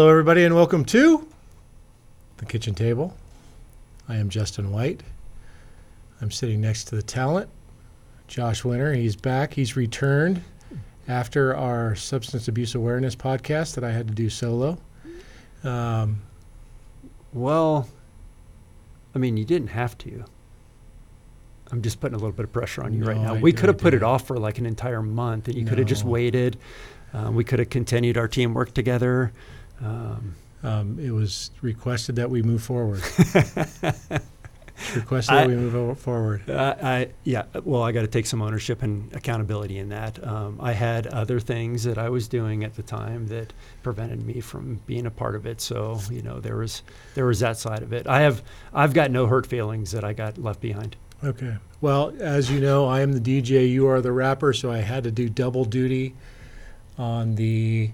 Hello, everybody, and welcome to the kitchen table. I am Justin White. I'm sitting next to the talent, Josh Winter. He's back. He's returned after our substance abuse awareness podcast that I had to do solo. Um, Well, I mean, you didn't have to. I'm just putting a little bit of pressure on you right now. I- we could have put it off for like an entire month, and you could have just waited. Um, we could have continued our teamwork together. Um, um, it was requested that we move forward. requested I- that we move forward. Uh, I yeah. Well, I got to take some ownership and accountability in that. Um, I had other things that I was doing at the time that prevented me from being a part of it. So you know, there was there was that side of it. I have I've got no hurt feelings that I got left behind. Okay. Well, as you know, I am the DJ, you are the rapper, so I had to do double duty on the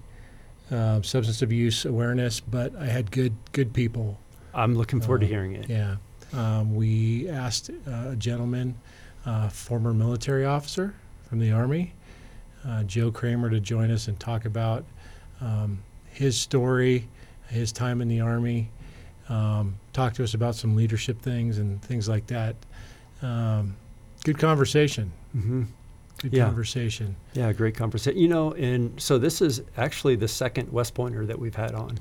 um, substance abuse awareness, but I had good good people. I'm looking forward to Uh, hearing it. Yeah. Um, we asked uh, a gentleman, uh, former military officer from the Army, uh, Joe Kramer, to join us and talk about um, his story, his time in the Army, um, talk to us about some leadership things and things like that. Um, good conversation. hmm Good Yeah. conversation. Yeah, great conversation. You know, and so this is actually the second West Pointer that we've had on,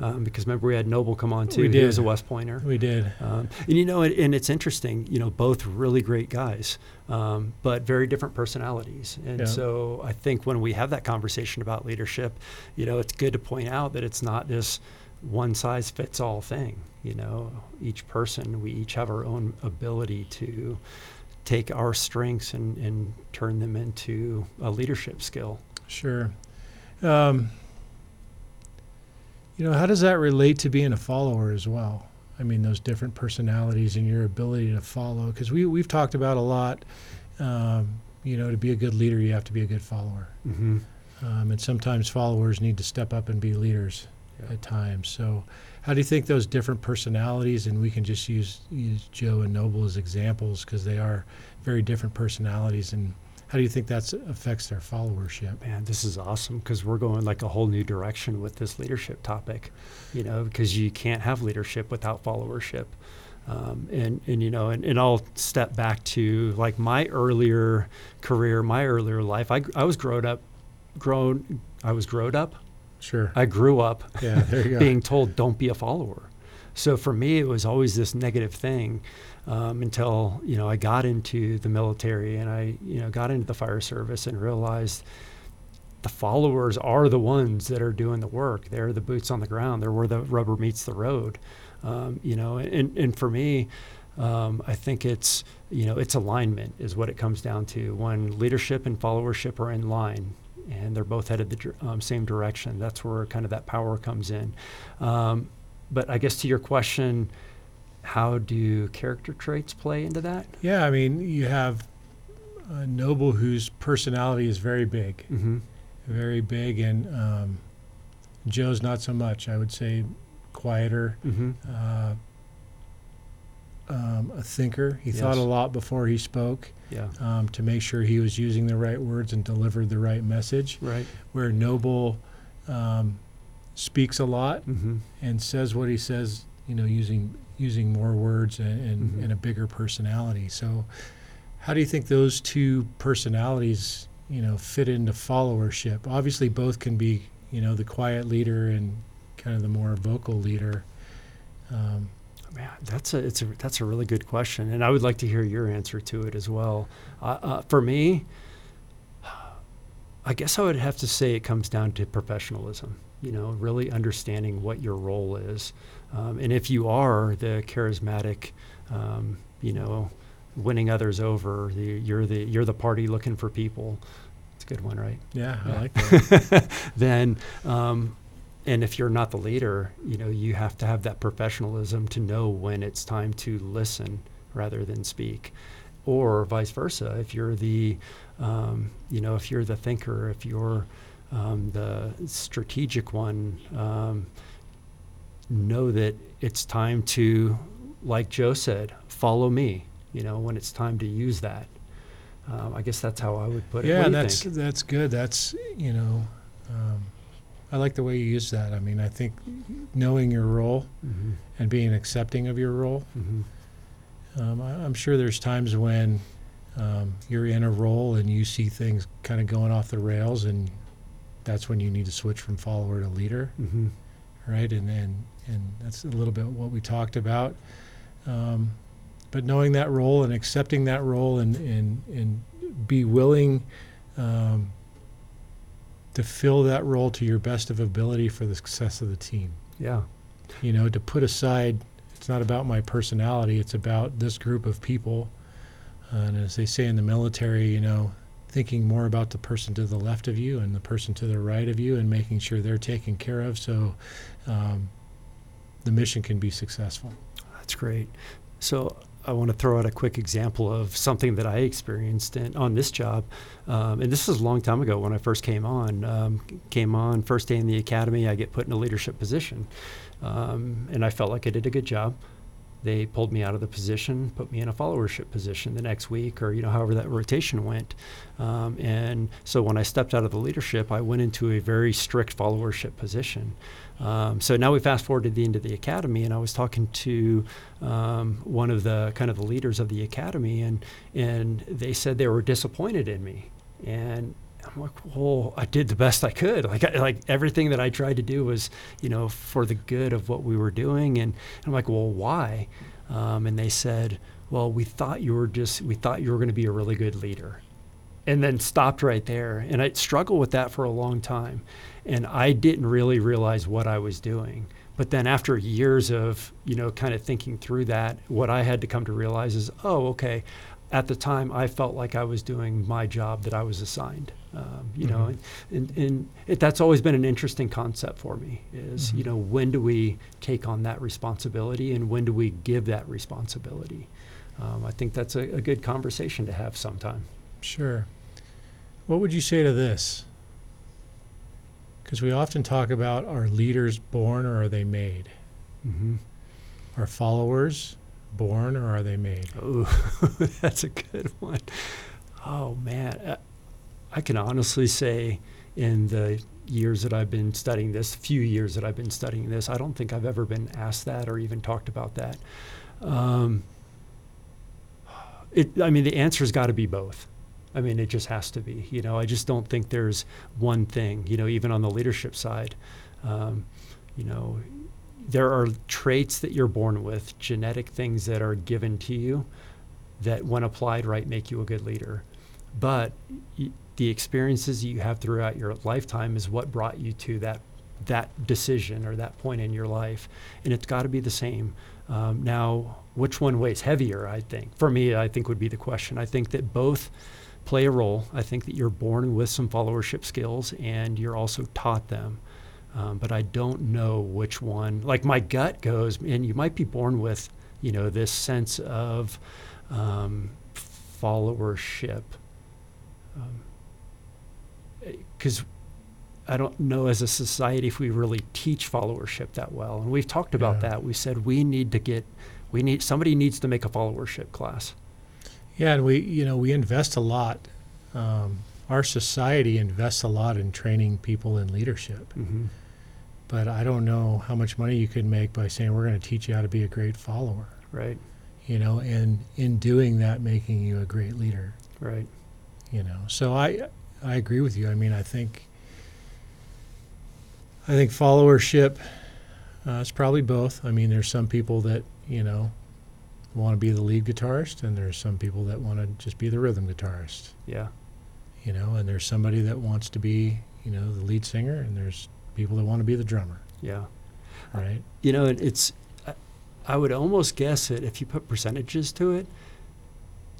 um, because remember we had Noble come on too. We He was a West Pointer. We did. Um, and you know, and, and it's interesting. You know, both really great guys, um, but very different personalities. And Yeah. so I think when we have that conversation about leadership, you know, it's good to point out that it's not this one size fits all thing. You know, each person, we each have our own ability to take our strengths and, and turn them into a leadership skill. Sure. Um, you know, how does that relate to being a follower as well? I mean, those different personalities and your ability to follow. Because we, we've talked about a lot, um, you know, to be a good leader, you have to be a good follower. Mm-hmm. Um, and sometimes followers need to step up and be leaders Yeah. at times. So, how do you think those different personalities, and we can just use, use Joe and Noble as examples because they are very different personalities, and how do you think that affects their followership? Man, this is awesome because we're going like a whole new direction with this leadership topic, you know, because you can't have leadership without followership. Um, and, and, you know, and, and I'll step back to like my earlier career, my earlier life. I, I was grown up, grown, I was growed up. Sure. I grew up Yeah, there you go. being told don't be a follower. So for me, it was always this negative thing um, until you know I got into the military and I you know got into the fire service and realized the followers are the ones that are doing the work. They're the boots on the ground. They're where the rubber meets the road. Um, you know, and and for me. Um, I think it's you know it's alignment is what it comes down to. When leadership and followership are in line, and they're both headed the um, same direction. That's where kind of that power comes in. Um, but I guess to your question, how do character traits play into that? Yeah, I mean, you have a Noble whose personality is very big, Mm-hmm. very big, and um, Joe's not so much. I would say quieter, Mm-hmm. uh, um, a thinker. He thought a lot before he spoke Yeah. um, to make sure he was using the right words and delivered the right message. Right. Where Noble um, speaks a lot Mm-hmm. and says what he says, you know, using using more words and, and, Mhm. and a bigger personality. So, how do you think those two personalities, you know, fit into followership? Obviously, both can be, you know, the quiet leader and kind of the more vocal leader. Um, Man, that's a it's a that's a really good question, and I would like to hear your answer to it as well. Uh, uh, for me, I guess I would have to say it comes down to professionalism. You know, really understanding what your role is, um, and if you are the charismatic, um, you know, winning others over, the, you're the you're the party looking for people. It's a good one, right? yeah, I like that. then um, and if you're not the leader you know you have to have that professionalism to know when it's time to listen rather than speak or vice versa if you're the um, you know if you're the thinker if you're um, the strategic one um, know that it's time to like joe said follow me you know when it's time to use that um, i guess that's how i would put it yeah, that's think? that's good. That's you know, um, I like the way you use that. I mean, I think knowing your role Mm-hmm. and being accepting of your role. Mm-hmm. Um, I, I'm sure there's times when um, you're in a role and you see things kind of going off the rails, and that's when you need to switch from follower to leader, Mm-hmm. right? And and and that's a little bit what we talked about. Um, but knowing that role and accepting that role and and and be willing um, to fill that role to your best of ability for the success of the team Yeah. you know, to put aside, it's not about my personality, it's about this group of people. and as they say in the military, you know, thinking more about the person to the left of you and the person to the right of you and making sure they're taken care of so um, the mission can be successful. That's great. So I want to throw out a quick example of something that I experienced in, on this job, um, and this is a long time ago when I first came on. Um, came on first day in the academy, I get put in a leadership position, um, and I felt like I did a good job. They pulled me out of the position, put me in a followership position the next week, or you know however that rotation went. Um, and so when I stepped out of the leadership, I went into a very strict followership position. Um, so now we fast forward to the end of the academy, and I was talking to um, one of the kind of the leaders of the academy, and and they said they were disappointed in me, and I'm like, well, I did the best I could. Like, I, like everything that I tried to do was, you know, for the good of what we were doing. And I'm like, well, why? Um, and they said, well, we thought you were just, we thought you were going to be a really good leader, and then stopped right there. And I struggled with that for a long time, and I didn't really realize what I was doing. But then after years of, you know, kind of thinking through that, what I had to come to realize is, oh, okay, at the time I felt like I was doing my job that I was assigned. Um, you know, Mhm. and, and it, that's always been an interesting concept for me. Is you Mhm. know when do we take on that responsibility and when do we give that responsibility? Um, I think that's a, a good conversation to have sometime. Sure. What would you say to this? Because we often talk about are leaders born or are they made? Mm-hmm. Are followers born or are they made? Oh, that's a good one. Oh man, uh, I can honestly say, in the years that I've been studying this, few years that I've been studying this, I don't think I've ever been asked that or even talked about that. Um, it, I mean, the answer's got to be both. I mean, it just has to be. You know, I just don't think there's one thing. You know, even on the leadership side, um, you know, there are traits that you're born with, genetic things that are given to you that, when applied right, make you a good leader. But y- the experiences you have throughout your lifetime is what brought you to that that decision or that point in your life, and it's got to be the same. Um, now, which one weighs heavier? I think for me, I think would be the question. I think that both play a role. I think that you're born with some followership skills, and you're also taught them. Um, but I don't know which one. Like my gut goes, and you might be born with, you know, this sense of um, followership. Because I don't know as a society if we really teach followership that well. And we've talked about Yeah. that. We said we need to get, we need somebody needs to make a followership class. Yeah, and we, you know, we invest a lot. Um, our society invests a lot in training people in leadership. Mm-hmm. But I don't know how much money you could make by saying we're going to teach you how to be a great follower. Right. You know, and in doing that, making you a great leader. Right. You know, so I, I agree with you. I mean, I think, I think followership. Uh, it's probably both. I mean, there's some people that you know want to be the lead guitarist, and there's some people that want to just be the rhythm guitarist. Yeah. you know, and there's somebody that wants to be, you know, the lead singer, and there's people that want to be the drummer, Yeah. right? You know, it- it's, I- I would almost guess that if you put percentages to it,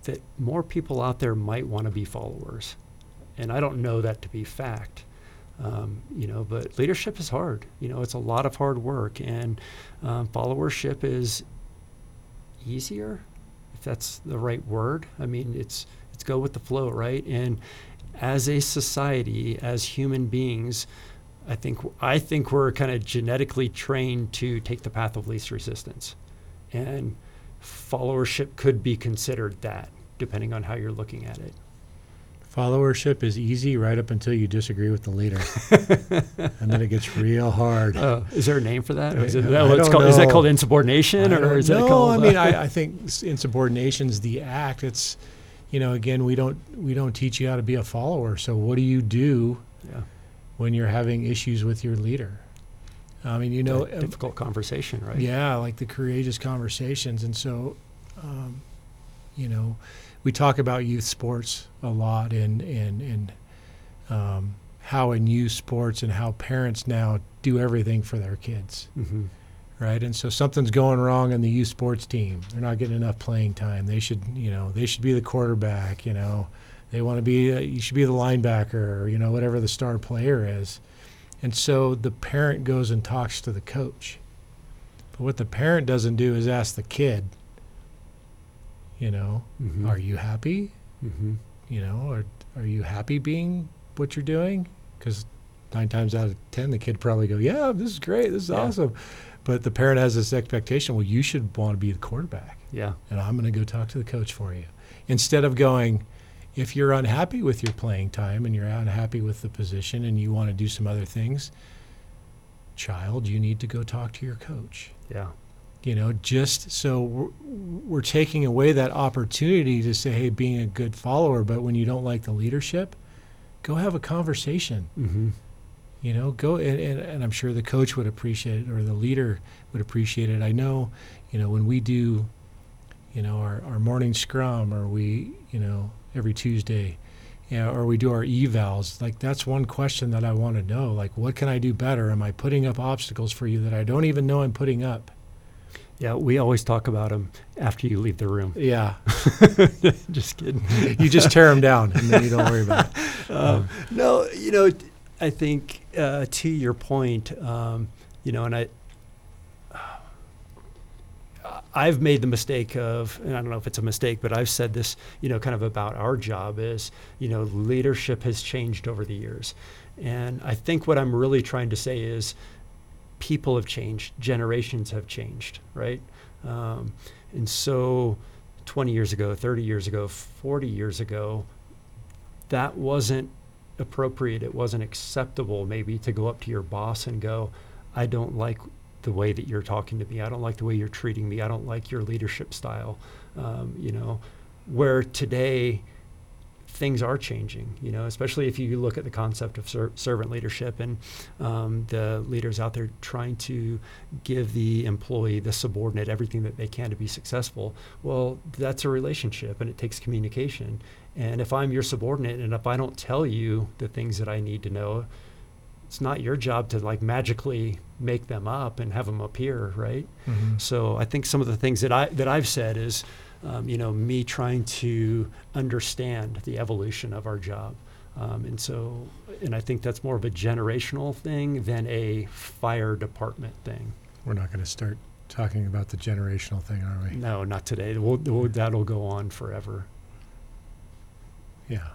that more people out there might want to be followers. And I don't know that to be fact. Um, you know, but leadership is hard. You know, it's a lot of hard work, and um, followership is easier, if that's the right word. I mean, it's it's go with the flow, right? And as a society, as human beings, I think I think we're kind of genetically trained to take the path of least resistance, and followership could be considered that, depending on how you're looking at it. Followership is easy right up until you disagree with the leader, and then it gets real hard. Uh, is there a name for that? Is, it, I that don't called? is that called insubordination, I or is that know. called? I uh, mean, I, I think s- insubordination's the act. It's, you know, again, we don't we don't teach you how to be a follower. So what do you do yeah, when you're having issues with your leader? I mean, you know, a um, difficult conversation, right? yeah, like the courageous conversations. And so, um, you know, we talk about youth sports a lot and, and, and um, how in youth sports and how parents now do everything for their kids, hmm right? And so something's going wrong in the youth sports team. They're not getting enough playing time. They should, you know, they should be the quarterback, you know. They want to be, uh, you should be the linebacker or, you know, whatever the star player is. And so the parent goes and talks to the coach. But what the parent doesn't do is ask the kid, you know, hmm are you happy? hmm You know, are, are you happy being what you're doing? Because nine times out of 10, the kid probably go, yeah, this is great. This is Yeah. awesome. But the parent has this expectation, well, you should want to be the quarterback Yeah. and I'm going to go talk to the coach for you. Instead of going, if you're unhappy with your playing time and you're unhappy with the position and you want to do some other things, child, you need to go talk to your coach. Yeah. You know, just so we're, we're taking away that opportunity to say, hey, being a good follower, but when you don't like the leadership, go have a conversation. hmm You know, go and, and, and I'm sure the coach would appreciate it or the leader would appreciate it. I know, you know, when we do, you know, our, our morning scrum or we, you know, every Tuesday, you know, or we do our evals, like that's one question that I want to know. Like, what can I do better? Am I putting up obstacles for you that I don't even know I'm putting up? Yeah. We always talk about them after you leave the room. Yeah. Just kidding. you just tear them down and then you don't worry about it. Um, no, you know, I think uh, to your point, um, you know, and I, I've made the mistake of, and I don't know if it's a mistake, but I've said this, you know, kind of about our job is, you know, leadership has changed over the years, and I think what I'm really trying to say is, people have changed, generations have changed, right? Um, and so, 20 years ago, 30 years ago, 40 years ago, that wasn't appropriate. It wasn't acceptable, maybe, to go up to your boss and go, I don't like the way that you're talking to me. I don't like the way you're treating me. I don't like your leadership style. Um, you know, where today things are changing, you know, especially if you look at the concept of ser- servant leadership and um, the leaders out there trying to give the employee, the subordinate, everything that they can to be successful. Well, that's a relationship and it takes communication. And if I'm your subordinate and if I don't tell you the things that I need to know, it's not your job to like magically make them up and have them appear, right? Mhm. So I think some of the things that I that I've said is, um, you know, me trying to understand the evolution of our job, um, and so and I think that's more of a generational thing than a fire department thing. We're not going to start talking about the generational thing, are we? No, not today. We'll, we'll, that'll go on forever. Yeah.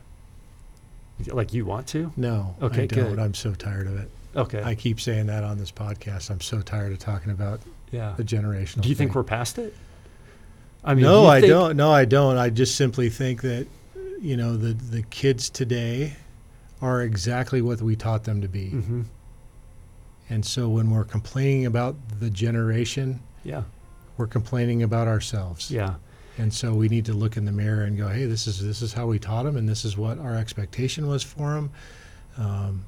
Like you want to? No. Okay, I don't. good. I'm so tired of it. Okay. I keep saying that on this podcast. I'm so tired of talking about yeah. the generational. Do you think we're past it? I mean, no, I think- don't. No, I don't. I just simply think that you know the the kids today are exactly what we taught them to be. Mhm. And so when we're complaining about the generation, Yeah. we're complaining about ourselves. Yeah. And so we need to look in the mirror and go, "Hey, this is this is how we taught them, and this is what our expectation was for them." Um,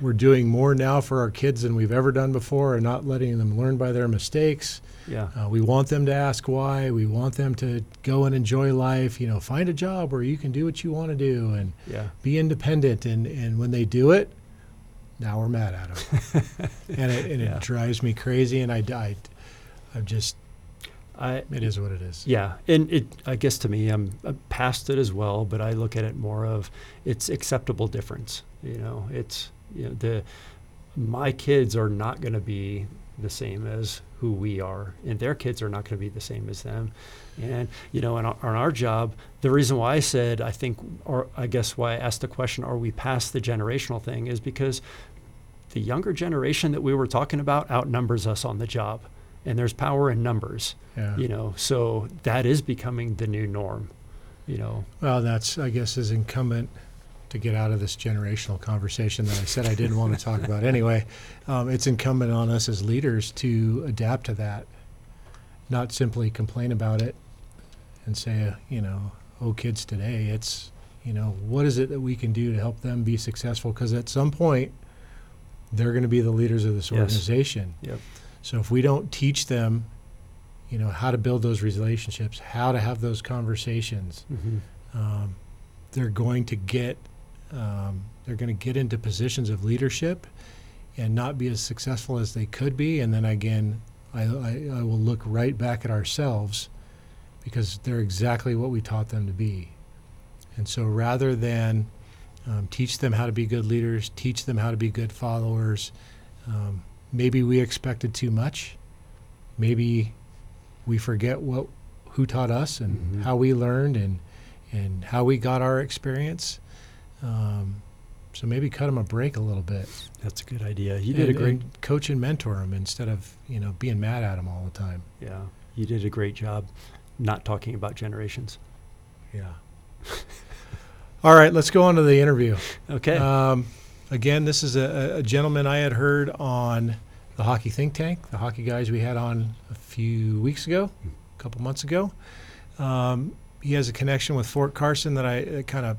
we're doing more now for our kids than we've ever done before, and not letting them learn by their mistakes. Yeah. Uh, we want them to ask why. We want them to go and enjoy life. You know, find a job where you can do what you want to do and Yeah. be independent. And, and when they do it, now we're mad at them, and it and Yeah. it drives me crazy. And I, I, I'm just I, it is what it is. Yeah, and it I guess to me I'm, I'm past it as well, but I look at it more of it's acceptable difference. You know, it's you know the my kids are not going to be the same as who we are, and their kids are not going to be the same as them. And you know, on our, on our job, the reason why I said I think, or I guess why I asked the question, are we past the generational thing, is because the younger generation that we were talking about outnumbers us on the job, and there's power in numbers Yeah. you know so that is becoming the new norm you know Well, that's I guess is incumbent to get out of this generational conversation that I said I didn't want to talk about anyway, um, it's incumbent on us as leaders to adapt to that, not simply complain about it and say, uh, you know, oh, kids today, it's, you know, what is it that we can do to help them be successful? Because at some point, they're going to be the leaders of this Yes. organization. Yep. So if we don't teach them, you know, how to build those relationships, how to have those conversations, Mhm. um, they're going to get um, they're going to get into positions of leadership and not be as successful as they could be. And then again, I, I, I will look right back at ourselves because they're exactly what we taught them to be. And so rather than um, teach them how to be good leaders, teach them how to be good followers, um, maybe we expected too much. Maybe we forget what who taught us and Mhm. how we learned and and how we got our experience. Um, so maybe cut him a break a little bit. That's a good idea. You did a great and coach and mentor him instead of you know being mad at him all the time. yeah. You did a great job not talking about generations. Yeah. all right, let's go on to the interview. Okay. Um, again, this is a, a gentleman I had heard on the Hockey Think Tank, the hockey guys we had on a few weeks ago, a couple months ago. Um, he has a connection with Fort Carson that I kind of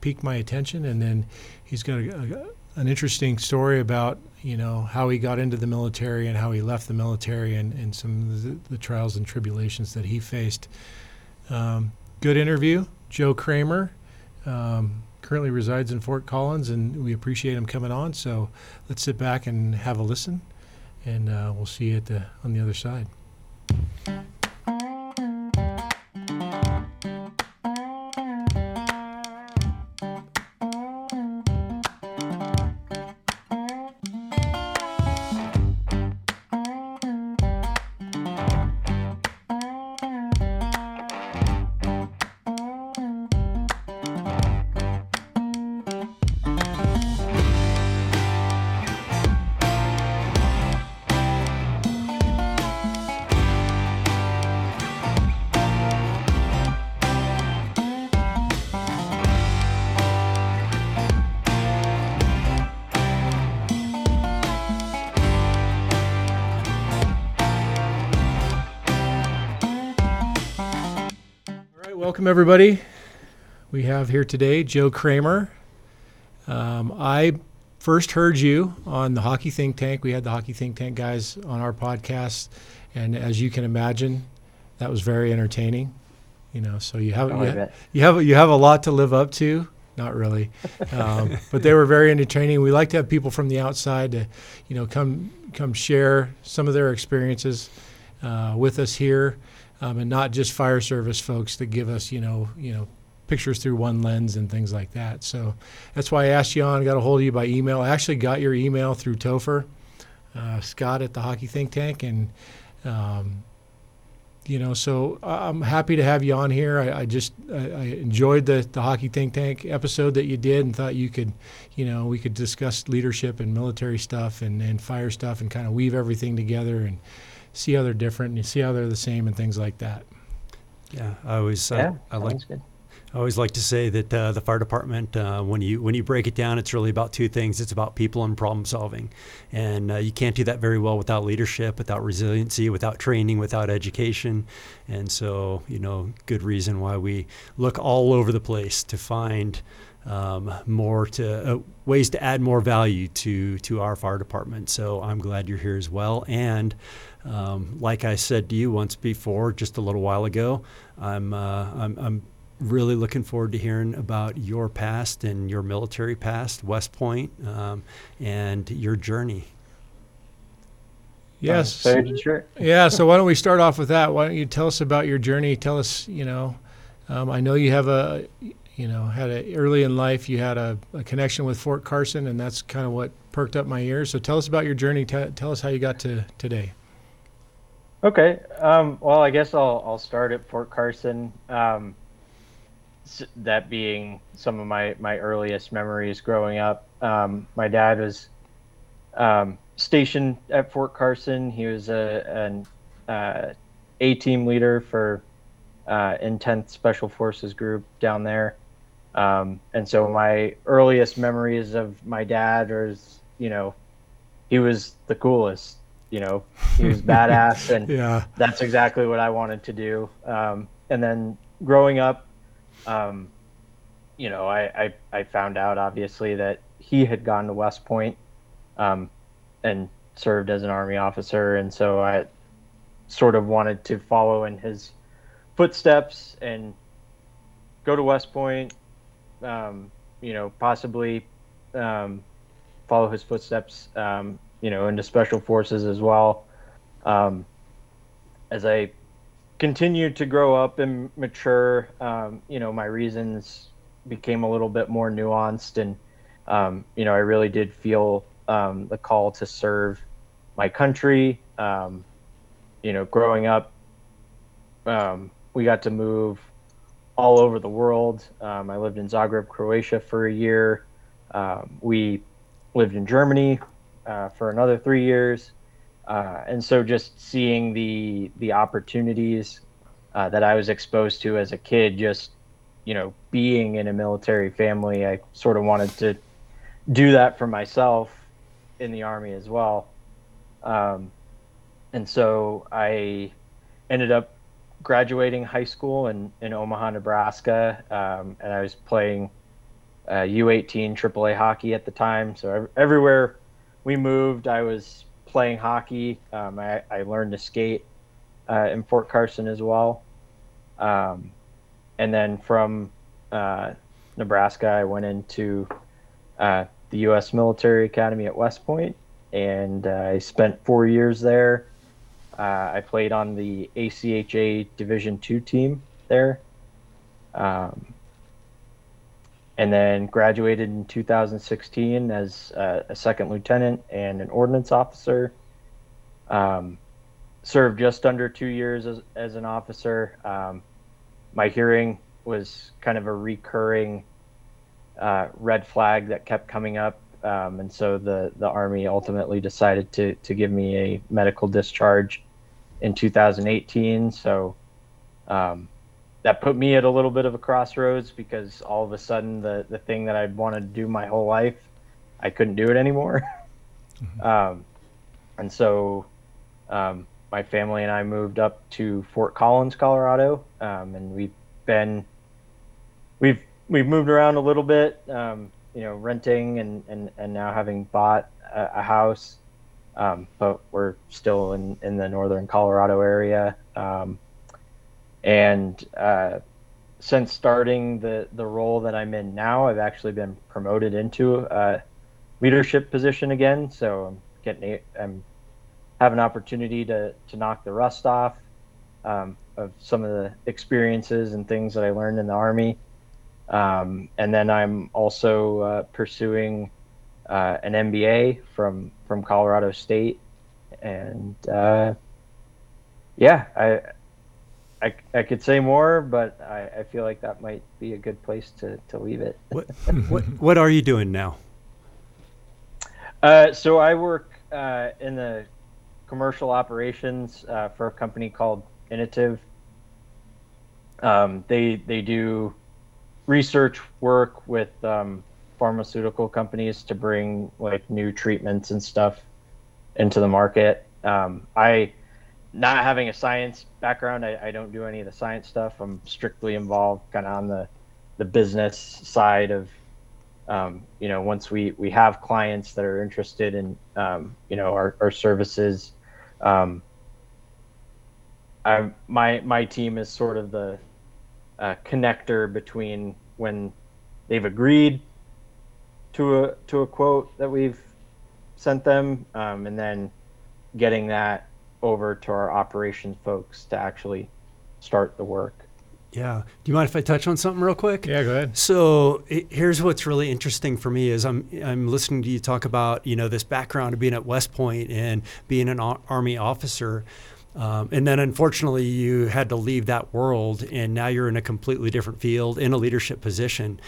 piqued my attention, and then he's got a, a, an interesting story about you know how he got into the military and how he left the military and, and some of the, the trials and tribulations that he faced. Um, good interview, Joe Kramer. Um, currently resides in Fort Collins, and we appreciate him coming on. So let's sit back and have a listen, and uh, we'll see you at the on the other side. Everybody. We have here today Joe Kramer. Um, I first heard you on the Hockey Think Tank. We had the Hockey Think Tank guys on our podcast, and as you can imagine, that was very entertaining. You know, so you have Oh, you, you have you have a lot to live up to. Not really, um, but they were very entertaining. We like to have people from the outside to, you know, come come share some of their experiences uh, with us here, um, and not just fire service folks that give us, you know, you know, pictures through one lens and things like that. So that's why I asked you on, got a hold of you by email. I actually got your email through Topher, uh, Scott at the Hockey Think Tank, and um, you know, so I'm happy to have you on here. I, I just I, I enjoyed the the Hockey Think Tank episode that you did, and thought you could, you know, we could discuss leadership and military stuff and, and fire stuff, and kind of weave everything together and see how they're different and you see how they're the same and things like that. yeah. I always, yeah, I, I like good. I always like to say that uh, the fire department, uh, when you when you break it down, it's really about two things. It's about people and problem solving, and uh, you can't do that very well without leadership, without resiliency, without training, without education. And so, you know, good reason why we look all over the place to find um, more to uh, ways to add more value to to our fire department. So I'm glad you're here as well. And um, like I said to you once before, just a little while ago, I'm uh, I'm, I'm really looking forward to hearing about your past and your military past, West Point, um, and your journey. Yes. Yeah. So why don't we start off with that? Why don't you tell us about your journey? Tell us, you know, um, I know you have a, you know, had a early in life you had a, a connection with Fort Carson, and that's kind of what perked up my ears. So tell us about your journey. T- tell us how you got to today. Okay. Um, well, I guess I'll I'll start at Fort Carson. Um, that being some of my my earliest memories growing up. Um, my dad was um, stationed at Fort Carson. He was a an uh, A team leader for uh, in 10th Special Forces Group down there. Um, and so my earliest memories of my dad is, you know, he was the coolest. You know, he was badass, and Yeah. that's exactly what I wanted to do. Um, and then growing up, um, you know, I, I, I found out obviously that he had gone to West Point um, and served as an Army officer. And so I sort of wanted to follow in his footsteps and go to West Point, um, you know, possibly um, follow his footsteps, um, you know, into special forces as well. Um, as I continued to grow up and mature, um, you know, my reasons became a little bit more nuanced, and um, you know, I really did feel um, the call to serve my country. Um, you know, growing up, um, we got to move all over the world. I lived in Zagreb, Croatia for a year. We lived in Germany uh, for another three years. Uh, and so just seeing the the opportunities uh, that I was exposed to as a kid, just you know, being in a military family, I sort of wanted to do that for myself in the army as well. Um, and so I ended up graduating high school in, in Omaha, Nebraska, um, and I was playing uh, U18 AAA hockey at the time. So everywhere we moved, I was playing hockey. Um, I, I learned to skate uh, in Fort Carson as well. Um, and then from uh, Nebraska, I went into uh, the U.S. Military Academy at West Point, and uh, I spent four years there. Uh, I played on the ACHA Division two team there, um, and then graduated in 2016 as uh, a second lieutenant and an ordnance officer. Um, served just under two years as, as an officer. Um, my hearing was kind of a recurring uh, red flag that kept coming up, um, and so the the army ultimately decided to to give me a medical discharge in 2018. So um, that put me at a little bit of a crossroads because all of a sudden the the thing that I'd wanted to do my whole life, I couldn't do it anymore. um, and so um, my family and I moved up to Fort Collins, Colorado, um, and we've been we've we've moved around a little bit, um, you know, renting and, and, and now having bought a, a house, um, but we're still in, in the northern Colorado area. And uh, since starting the the role that I'm in now, I've actually been promoted into a leadership position again. So I'm getting I'm have an opportunity to to knock the rust off um, of some of the experiences and things that I learned in the army. Um, and then I'm also uh, pursuing uh, an MBA from from Colorado State, and uh, yeah, I, I I could say more, but I, I feel like that might be a good place to to leave it. What, what, what are you doing now? Uh, so I work uh, in the commercial operations uh, for a company called Innovative. Um, they they do research work with um, pharmaceutical companies to bring like new treatments and stuff into the market. Um, I not having a science background, I, I don't do any of the science stuff. I'm strictly involved kind of on the the business side of um, you know, once we, we have clients that are interested in, um, you know, our, our services, um, I, my, my team is sort of the uh, connector between when they've agreed to a, to a quote that we've sent them, um, and then getting that over to our operations folks to actually start the work. Yeah. Do you mind if I touch on something real quick? Yeah, go ahead. So it, here's what's really interesting for me is I'm I'm listening to you talk about you know this background of being at West Point and being an army officer, um, and then unfortunately you had to leave that world and now you're in a completely different field in a leadership position.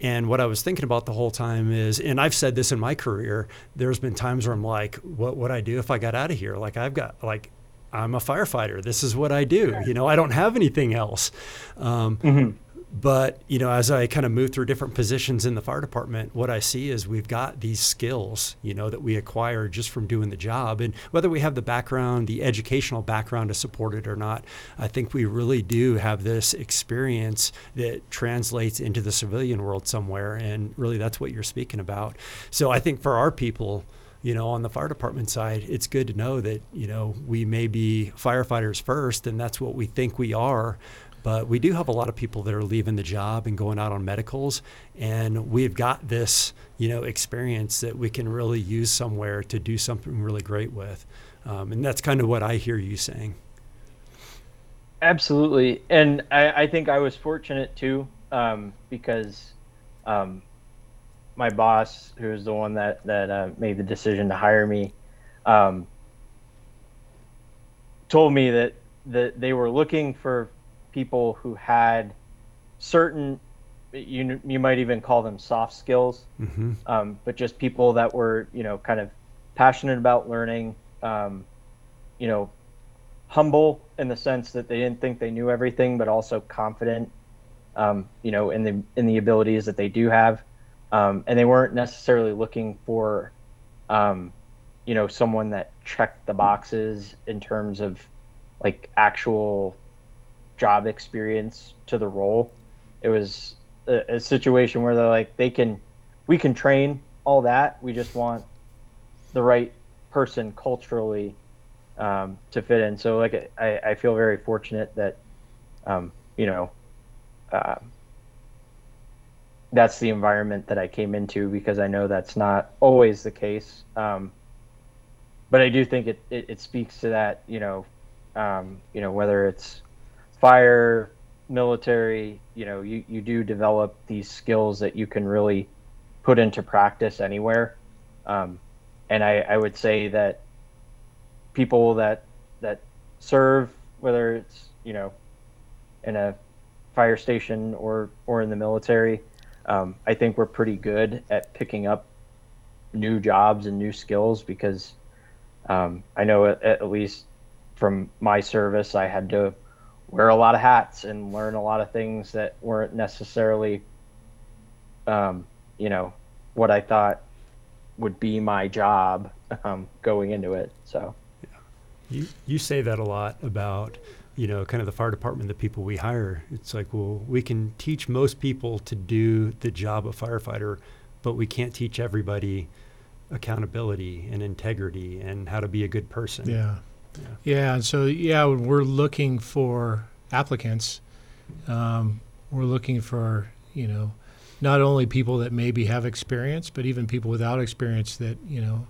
And what I was thinking about the whole time is, and I've said this in my career, there's been times where I'm like, what would I do if I got out of here? Like I've got like I'm a firefighter. This is what I do. You know, I don't have anything else. Um, but you know as i kind of move through different positions in the fire department what i see is we've got these skills you know that we acquire just from doing the job. And whether we have the background the educational background to support it or not i think we really do have this experience that translates into the civilian world somewhere. And really that's what you're speaking about. So i think for our people you know, on the fire department side, it's good to know that, you know, we may be firefighters first and that's what we think we are, but we do have a lot of people that are leaving the job and going out on medicals, and we've got this, you know, experience that we can really use somewhere to do something really great with, um, and that's kind of what I hear you saying. Absolutely, and I, I think I was fortunate too um, because um, my boss, who was the one that that uh, made the decision to hire me, um, told me that that they were looking for people who had certain you you might even call them soft skills, mm-hmm. um, but just people that were you know kind of passionate about learning, um, you know, humble in the sense that they didn't think they knew everything, but also confident, um, you know, in the in the abilities that they do have, um, and they weren't necessarily looking for, um, you know, someone that checked the boxes in terms of like actual job experience to the role. It was a, a situation where they're like, they can, we can train all that. We just want the right person culturally um, to fit in. So like, I, I feel very fortunate that, um, you know, uh, that's the environment that I came into because I know that's not always the case. Um, but I do think it, it, it, speaks to that, you know, um, you know, whether it's fire, military, you know, you, you do develop these skills that you can really put into practice anywhere. Um, and I, I would say that people that that serve, whether it's you know in a fire station or or in the military, um, I think we're pretty good at picking up new jobs and new skills because um, I know at, at, least from my service, I had to wear a lot of hats and learn a lot of things that weren't necessarily, um, you know, what I thought would be my job um, going into it. So, yeah. you you say that a lot about you know kind of the fire department, the people we hire. It's like, well, we can teach most people to do the job of firefighter, but we can't teach everybody accountability and integrity and how to be a good person. Yeah. Yeah. yeah, and so yeah, we're looking for applicants, um, we're looking for you know not only people that maybe have experience, but even people without experience that you know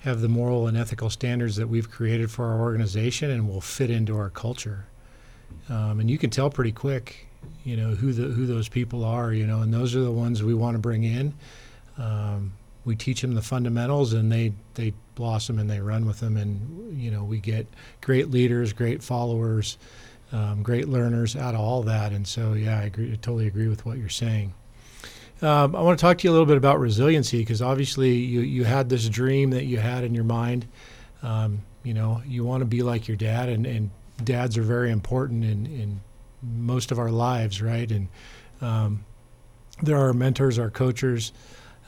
have the moral and ethical standards that we've created for our organization and will fit into our culture. Um, and you can tell pretty quick, you know, who the who those people are, you know, and those are the ones we want to bring in. Um, we teach them the fundamentals and they they blossom and they run with them. And you know we get great leaders great followers um, great learners out of all that. And so yeah i agree I totally agree with what you're saying. Um, i want to talk to you a little bit about resiliency because obviously you, you had this dream that you had in your mind. Um, you know you want to be like your dad and, and dads are very important in, in most of our lives right? And um, there are mentors our coaches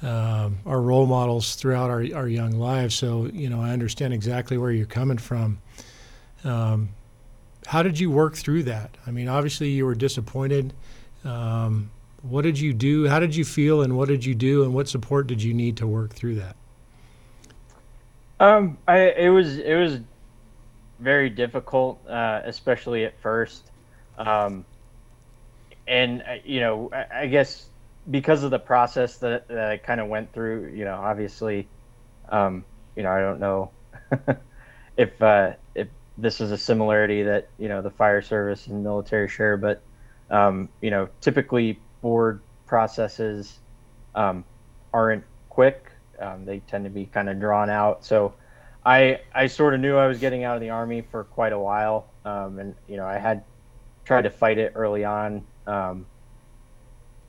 um, our role models throughout our, our young lives. So, you know, I understand exactly where you're coming from. Um, how did you work through that? I mean, obviously you were disappointed. Um, what did you do? How did you feel, and what did you do, and what support did you need to work through that? Um, I it was it was very difficult, uh, especially at first. Um, and uh, you know, I, I guess because of the process that, that I kind of went through, you know, obviously, um, you know, I don't know if uh, if this is a similarity that you know the fire service and military share, but um, you know, typically board processes um, aren't quick. Um, they tend to be kind of drawn out. So I I sort of knew I was getting out of the army for quite a while, um, and you know, I had tried to fight it early on.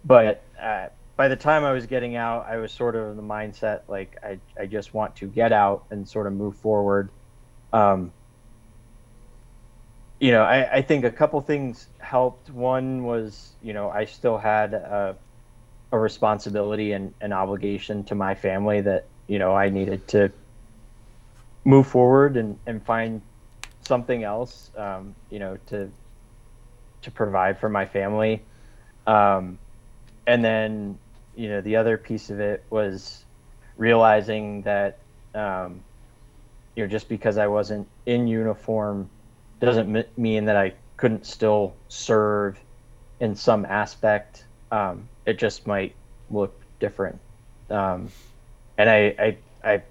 But uh, by the time I was getting out, I was sort of in the mindset like I, I just want to get out and sort of move forward. Um, you know, I, I think a couple things helped. One was, you know, I still had a, a responsibility and an obligation to my family that, you know, I needed to move forward and, and find something else, um, you know, to to provide for my family. Um, and then, you know, the other piece of it was realizing that, um, you know, just because I wasn't in uniform doesn't m- mean that I couldn't still serve in some aspect. Um, it just might look different. Um, and I, I, I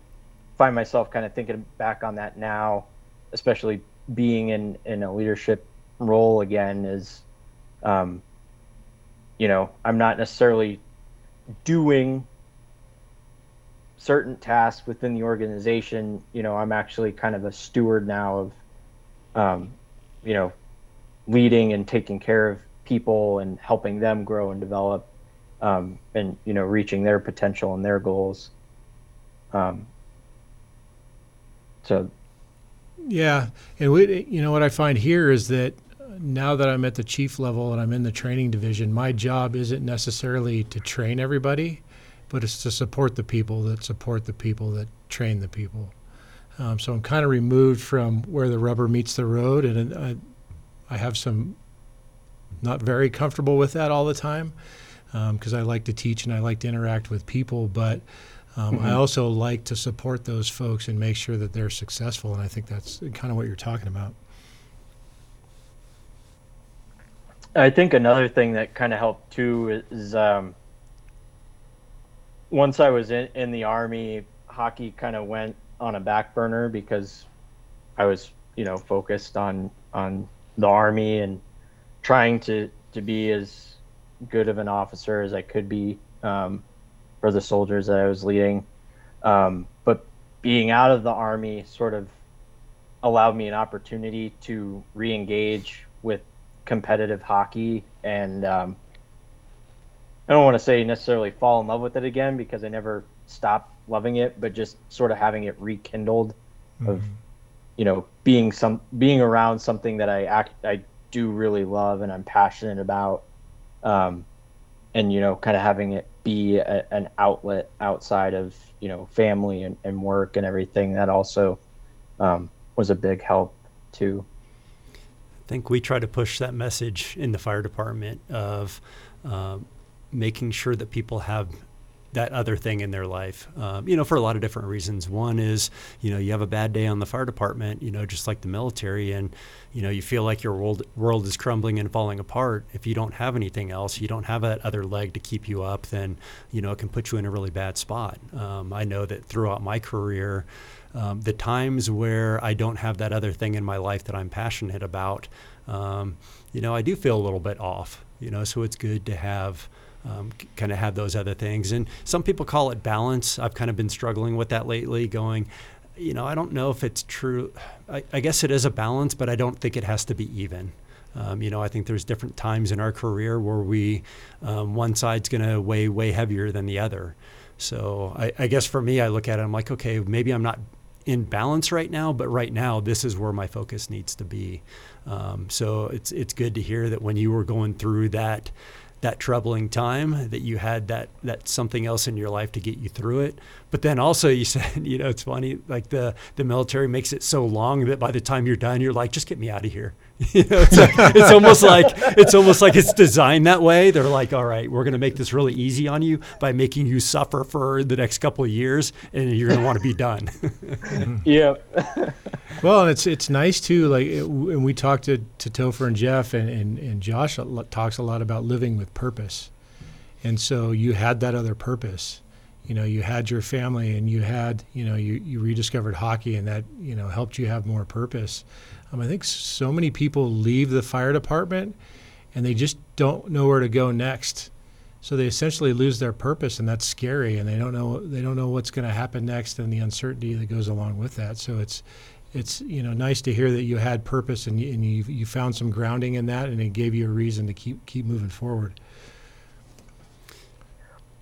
find myself kind of thinking back on that now, especially being in, in a leadership role again is, um, you know, I'm not necessarily doing certain tasks within the organization. You know, I'm actually kind of a steward now of, um, you know, leading and taking care of people and helping them grow and develop, um, and you know, reaching their potential and their goals. Um, so Yeah, and we, you know what I find here is that now that I'm at the chief level and I'm in the training division, my job isn't necessarily to train everybody, but it's to support the people that support the people that train the people. Um, so I'm kind of removed from where the rubber meets the road, and I, I have some not very comfortable with that all the time because I like to teach and I like to interact with people, but um, I Mhm. also like to support those folks and make sure that they're successful, and I think that's kind of what you're talking about. I think another thing that kind of helped too is um, once I was in, in the army, hockey kind of went on a back burner because I was, you know, focused on on the army and trying to to be as good of an officer as I could be um, for the soldiers that I was leading. Um, but being out of the army sort of allowed me an opportunity to re-engage competitive hockey and um, I don't want to say necessarily fall in love with it again because I never stopped loving it, but just sort of having it rekindled of you know being some being around something that I act I do really love and I'm passionate about, um, and you know kind of having it be a, an outlet outside of you know family and, and work and everything that also um, was a big help too. I think we try to push that message in the fire department of um, making sure that people have that other thing in their life, um, you know, for a lot of different reasons. One is, you know, you have a bad day on the fire department, you know, just like the military, and you know, you feel like your world world is crumbling and falling apart. If you don't have anything else, you don't have that other leg to keep you up, then you know, it can put you in a really bad spot. Um, I know that throughout my career. Um, the times where I don't have that other thing in my life that I'm passionate about, um, you know, I do feel a little bit off. You know, so it's good to have um, kind of have those other things. And some people call it balance. I've kind of been struggling with that lately, going, you know, I don't know if it's true. I, I guess it is a balance, but I don't think it has to be even. Um, you know, I think there's different times in our career where we, um, one side's going to weigh way heavier than the other. So I, I guess for me, I look at it, I'm like, okay, maybe I'm not in balance right now, but right now this is where my focus needs to be. Um, so it's it's good to hear that when you were going through that that troubling time, that you had that that something else in your life to get you through it. But then also you said, you know, it's funny, like the the military makes it so long that by the time you're done, you're like, just get me out of here. you know, it's, like, it's almost like it's almost like it's designed that way. They're like, all right, we're going to make this really easy on you by making you suffer for the next couple of years, and you're going to want to be done. Yeah. Well, and it's it's nice too. Like, it, and we talked to to Topher and Jeff and and, and Josh talks a lot about living with purpose, and so you had that other purpose. You know, you had your family, and you had you know you you rediscovered hockey, and that you know helped you have more purpose. Um, I think so many people leave the fire department, and they just don't know where to go next. So they essentially lose their purpose, and that's scary. And they don't know they don't know what's going to happen next, and the uncertainty that goes along with that. So it's it's you know nice to hear that you had purpose and you, and you you found some grounding in that, and it gave you a reason to keep keep moving forward.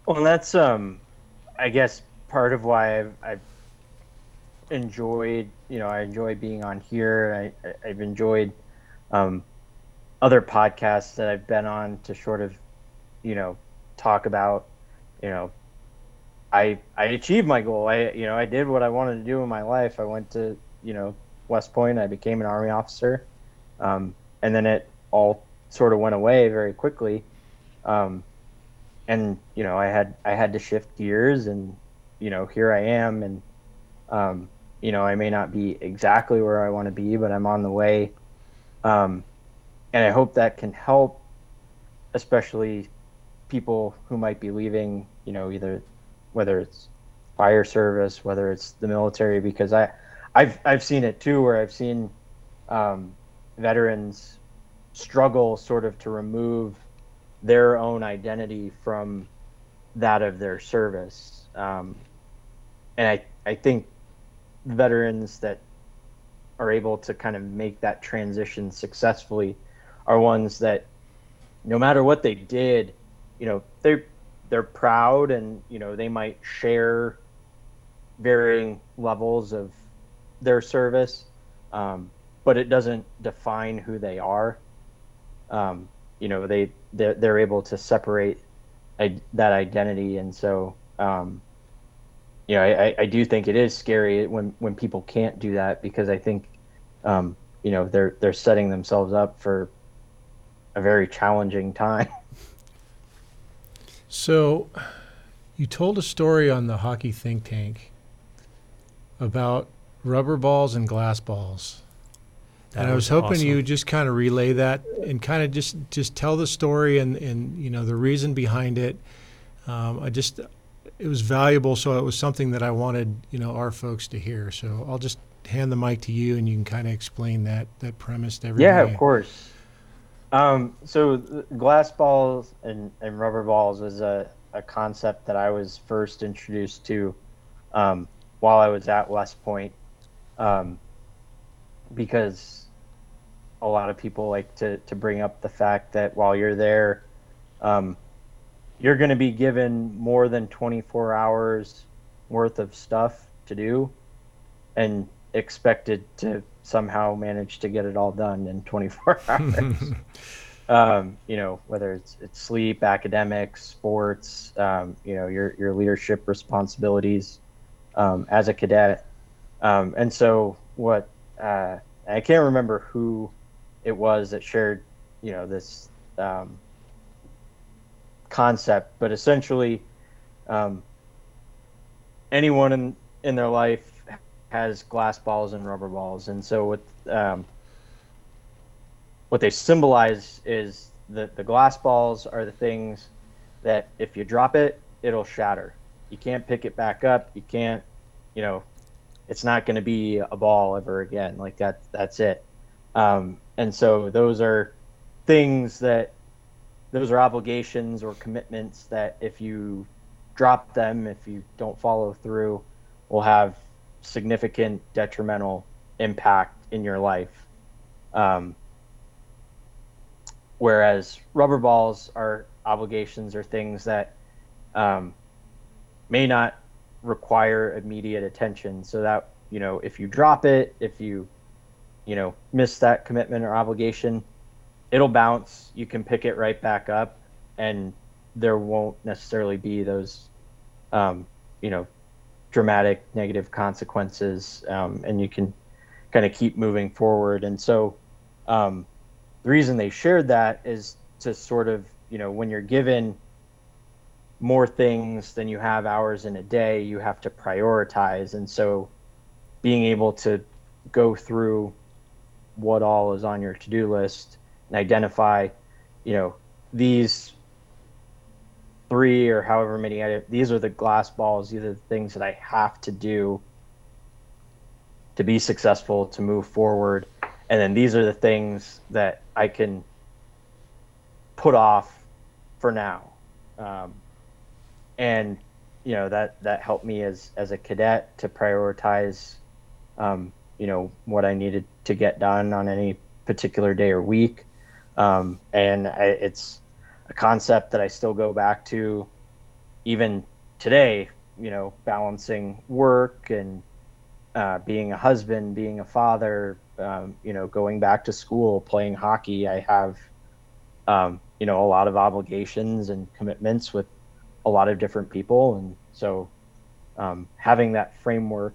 Well, that's um, I guess part of why I've, I've enjoyed, you know, I enjoy being on here. I, I've enjoyed um, other podcasts that I've been on to sort of, you know, talk about, you know, I I achieved my goal. I you know I did what I wanted to do in my life. I went to you know West Point. I became an Army officer, um, and then it all sort of went away very quickly. Um, and you know I had I had to shift gears, and you know here I am, and um, you know I may not be exactly where I want to be, but I'm on the way. Um, and I hope that can help, especially people who might be leaving. You know either whether it's fire service, whether it's the military, because I, I've I've seen it too, where I've seen um, veterans struggle sort of to remove their own identity from that of their service, um, and I I think veterans that are able to kind of make that transition successfully are ones that no matter what they did, you know, they they're proud and you know they might share varying levels of their service um, but it doesn't define who they are. Um, you know they they're, they're able to separate I, that identity. And so um, you know I, I do think it is scary when when people can't do that because I think um, you know they're they're setting themselves up for a very challenging time So, you told a story on the hockey think tank about rubber balls and glass balls. That and I was hoping awesome. you just kind of relay that and kind of just just tell the story and and you know the reason behind it. Um, I just it was valuable, so it was something that I wanted you know our folks to hear. So I'll just hand the mic to you, and you can kind of explain that that premise to everybody. Yeah, of course. Um, so glass balls and, and rubber balls is a, a concept that I was first introduced to um, while I was at West Point, um, because a lot of people like to, to bring up the fact that while you're there, um, you're going to be given more than 24 hours worth of stuff to do and expected to somehow manage to get it all done in 24 hours. um, you know, whether it's it's sleep, academics, sports, um, you know, your your leadership responsibilities um, as a cadet. Um, and so, what uh, I can't remember who it was that shared, you know, this um, concept, but essentially, um, anyone in in their life has glass balls and rubber balls, and so with um, what they symbolize is that the glass balls are the things that if you drop it, it'll shatter. You can't pick it back up. You can't, you know, it's not going to be a ball ever again. Like that, that's it. Um, and so those are things that those are obligations or commitments that if you drop them, if you don't follow through, will have significant detrimental impact in your life. Um, whereas rubber balls are obligations or things that um, may not require immediate attention. So that you know, if you drop it, if you you know miss that commitment or obligation, it'll bounce. You can pick it right back up, and there won't necessarily be those um, you know dramatic negative consequences, um, and you can kind of keep moving forward. And so. Um, the reason they shared that is to sort of you know when you're given more things than you have hours in a day you have to prioritize and so being able to go through what all is on your to-do list and identify you know these three or however many these are the glass balls these are the things that i have to do to be successful to move forward. And then these are the things that I can put off for now, um, and you know that that helped me as as a cadet to prioritize, um, you know what I needed to get done on any particular day or week, um, and I, it's a concept that I still go back to, even today. You know, balancing work and uh, being a husband, being a father, um, you know, going back to school, playing hockey, I have, um, you know, a lot of obligations and commitments with a lot of different people. And so um, having that framework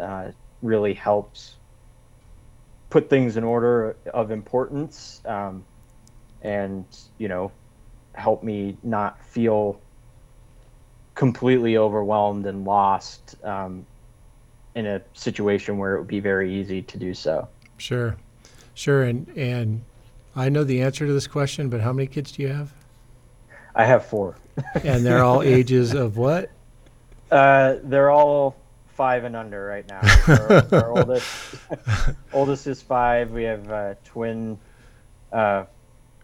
uh, really helps put things in order of importance um, and, you know, help me not feel completely overwhelmed and lost um, in a situation where it would be very easy to do so. Sure, sure. And and I know the answer to this question, but how many kids do you have? I have four. And they're all ages of what? Uh, they're all five and under right now. our, our oldest, oldest is five. We have uh, twin uh,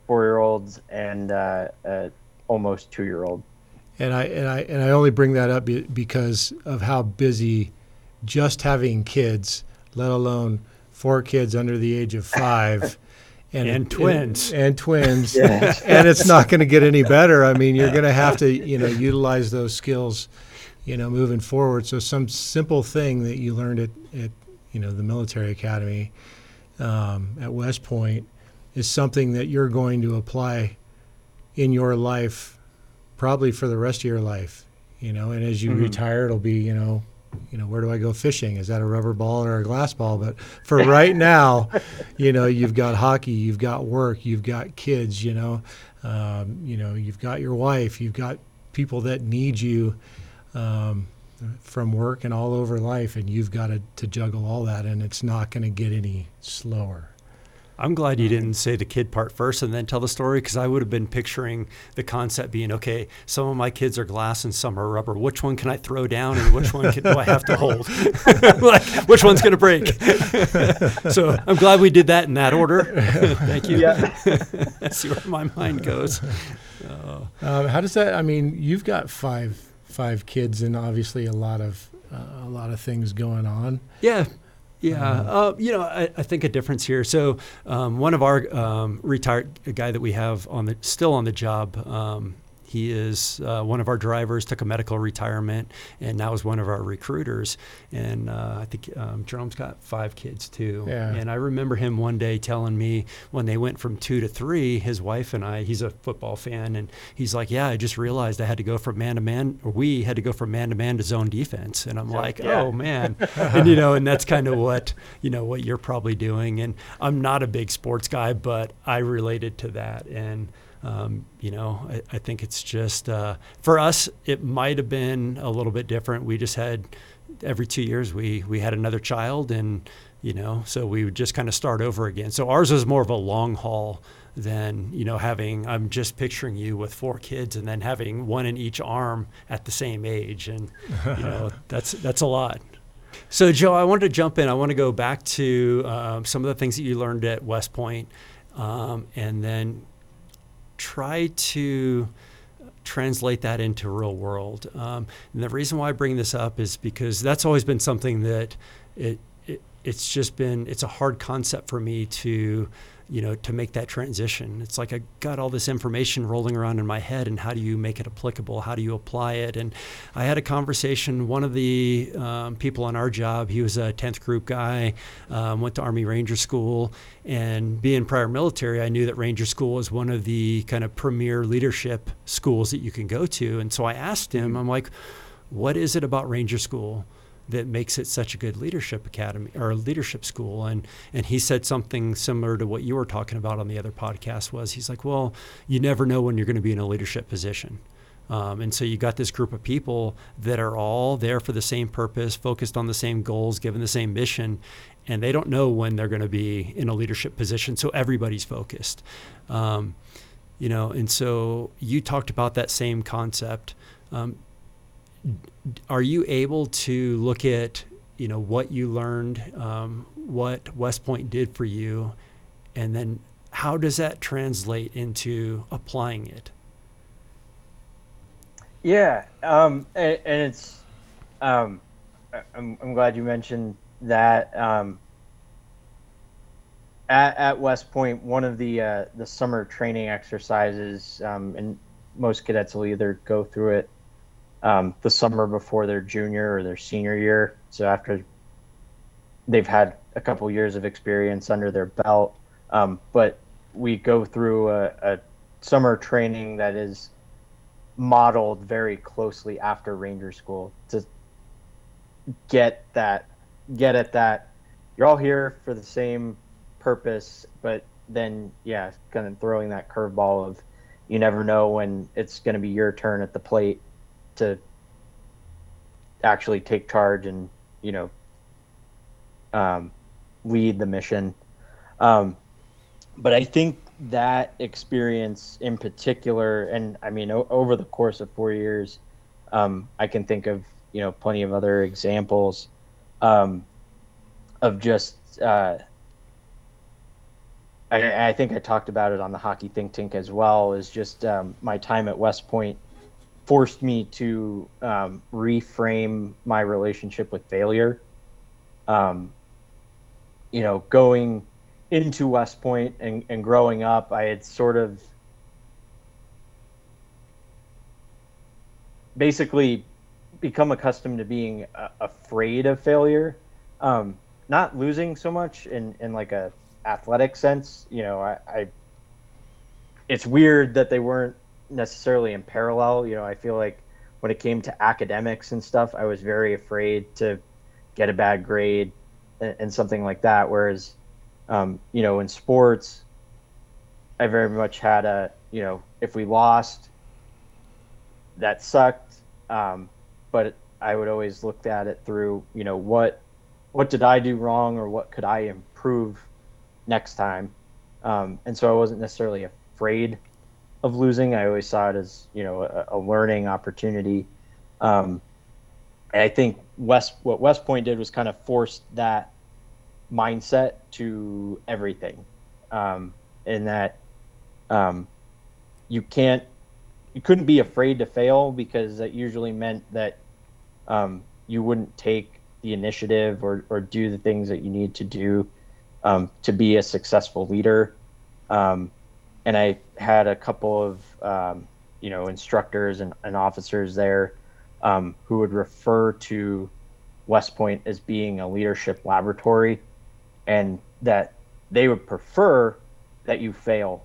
four-year-olds and uh, uh, almost two-year-old. And I and I and I only bring that up be- because of how busy just having kids, let alone four kids under the age of five. And, it- twins. and, and twins, Yeah. and it's not going to get any better. I mean, you're going to have to, you know, utilize those skills, you know, moving forward. So some simple thing that you learned at, at you know, the military academy um, at West Point is something that you're going to apply in your life, probably for the rest of your life. You know, and as you Mhm. retire, it'll be, you know, you know, where do I go fishing? Is that a rubber ball or a glass ball? But for right now, you know, you've got hockey, you've got work, you've got kids, you know, um, you know, you've got your wife, you've got people that need you um, from work and all over life, and you've got to, to juggle all that, and it's not going to get any slower. I'm glad you didn't say the kid part first and then tell the story because I would have been picturing the concept being okay, some of my kids are glass and some are rubber. Which one can I throw down and which one can, do I have to hold? like, which one's going to break? so I'm glad we did that in that order. Thank you. Yeah. See where my mind goes. Uh, Um, how does that? I mean, you've got five five kids, and obviously a lot of uh, a lot of things going on. Yeah. Yeah, Um, uh, you know, I, I think a difference here. So, um, one of our um, retired a guy that we have on the still on the job, um, he is uh, one of our drivers. Took a medical retirement, and now is one of our recruiters. And uh, I think um, Jerome's got five kids too. Yeah. And I remember him one day telling me when they went from two to three, his wife and I. He's a football fan, and he's like, "Yeah, I just realized I had to go from man to man, or we had to go from man to man to zone defense." And I'm like, yeah. "Oh man." and you know, and that's kind of what you know what you're probably doing. And I'm not a big sports guy, but I related to that. And um, you know, I, I think it's just uh, for us. It might have been a little bit different. We just had every two years we we had another child, and you know, so we would just kind of start over again. So ours was more of a long haul than you know having. I'm just picturing you with four kids and then having one in each arm at the same age, and you know, that's that's a lot. So, Joe, I wanted to jump in. I want to go back to um, some of the things that you learned at West Point, um, and then try to translate that into real world. Um, and the reason why I bring this up is because that's always been something that it, it it's just been it's a hard concept for me to you know to make that transition. It's like i got all this information rolling around in my head and how do you make it applicable? How do you apply it? And i had a conversation one of the um, people on our job he was a 10th group guy um, went to army ranger school. And being prior military i knew that ranger school is one of the kind of premier leadership schools that you can go to. And so i asked him i'm like what is it about ranger school that makes it such a good leadership academy or a leadership school. And and he said something similar to what you were talking about on the other podcast was he's like well you never know when you're going to be in a leadership position. Um, and so you got this group of people that are all there for the same purpose focused on the same goals given the same mission and they don't know when they're going to be in a leadership position so everybody's focused. Um, you know and so you talked about that same concept. Um, are you able to look at you know what you learned um, what west point did for you and then how does that translate into applying it Yeah, um, and, and it's, um, I'm, I'm glad you mentioned that. Um, at, at West Point, one of the uh, the summer training exercises, um, and most cadets will either go through it um, the summer before their junior or their senior year. So after they've had a couple years of experience under their belt. Um, but we go through a, a summer training that is modeled very closely after Ranger School to get that get at that you're all here for the same purpose, but then yeah, kind of throwing that curveball of you never know when it's going to be your turn at the plate to actually take charge and you know um, lead the mission. Um, but I think that experience in particular, and I mean o- over the course of four years, um, I can think of you know plenty of other examples um, of just. Uh, I, I, think I talked about it on the Hockey Think Tank as well. Is just um, my time at West Point forced me to um, reframe my relationship with failure. Um, you know, going into West Point and, and growing up, I had sort of basically become accustomed to being uh, afraid of failure. Um, not losing so much in, in like a athletic sense. You know, I, I it's weird that they weren't necessarily in parallel. You know, I feel like when it came to academics and stuff, I was very afraid to get a bad grade and, and something like that. Whereas, um, you know, in sports, I very much had a, you know, if we lost, that sucked. Um, but I would always look at it through, you know, what, what did I do wrong or what could I improve next time. Um, and so I wasn't necessarily afraid of losing. I always saw it as you know a, a learning opportunity. Um, I think West what West Point did was kind of force that mindset to everything, um, in that um, you can't you couldn't be afraid to fail because that usually meant that um, you wouldn't take the initiative or, or do the things that you need to do um, to be a successful leader. Um, and I had a couple of um, you know instructors and, and officers there um, who would refer to West Point as being a leadership laboratory, and that they would prefer that you fail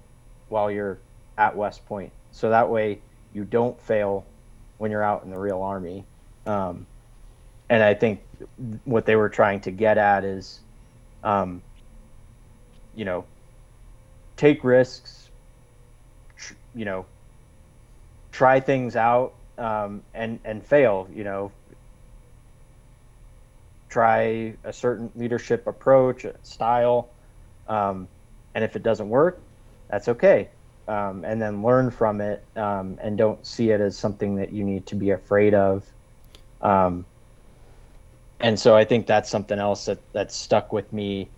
while you're at West Point, so that way you don't fail when you're out in the real army. Um, and I think what they were trying to get at is um, you know, take risks, you know, try things out um, and and fail. You know, try a certain leadership approach, style, um, and if it doesn't work, that's okay. Um, and then learn from it, um, and don't see it as something that you need to be afraid of. Um, and so I think that's something else that that stuck with me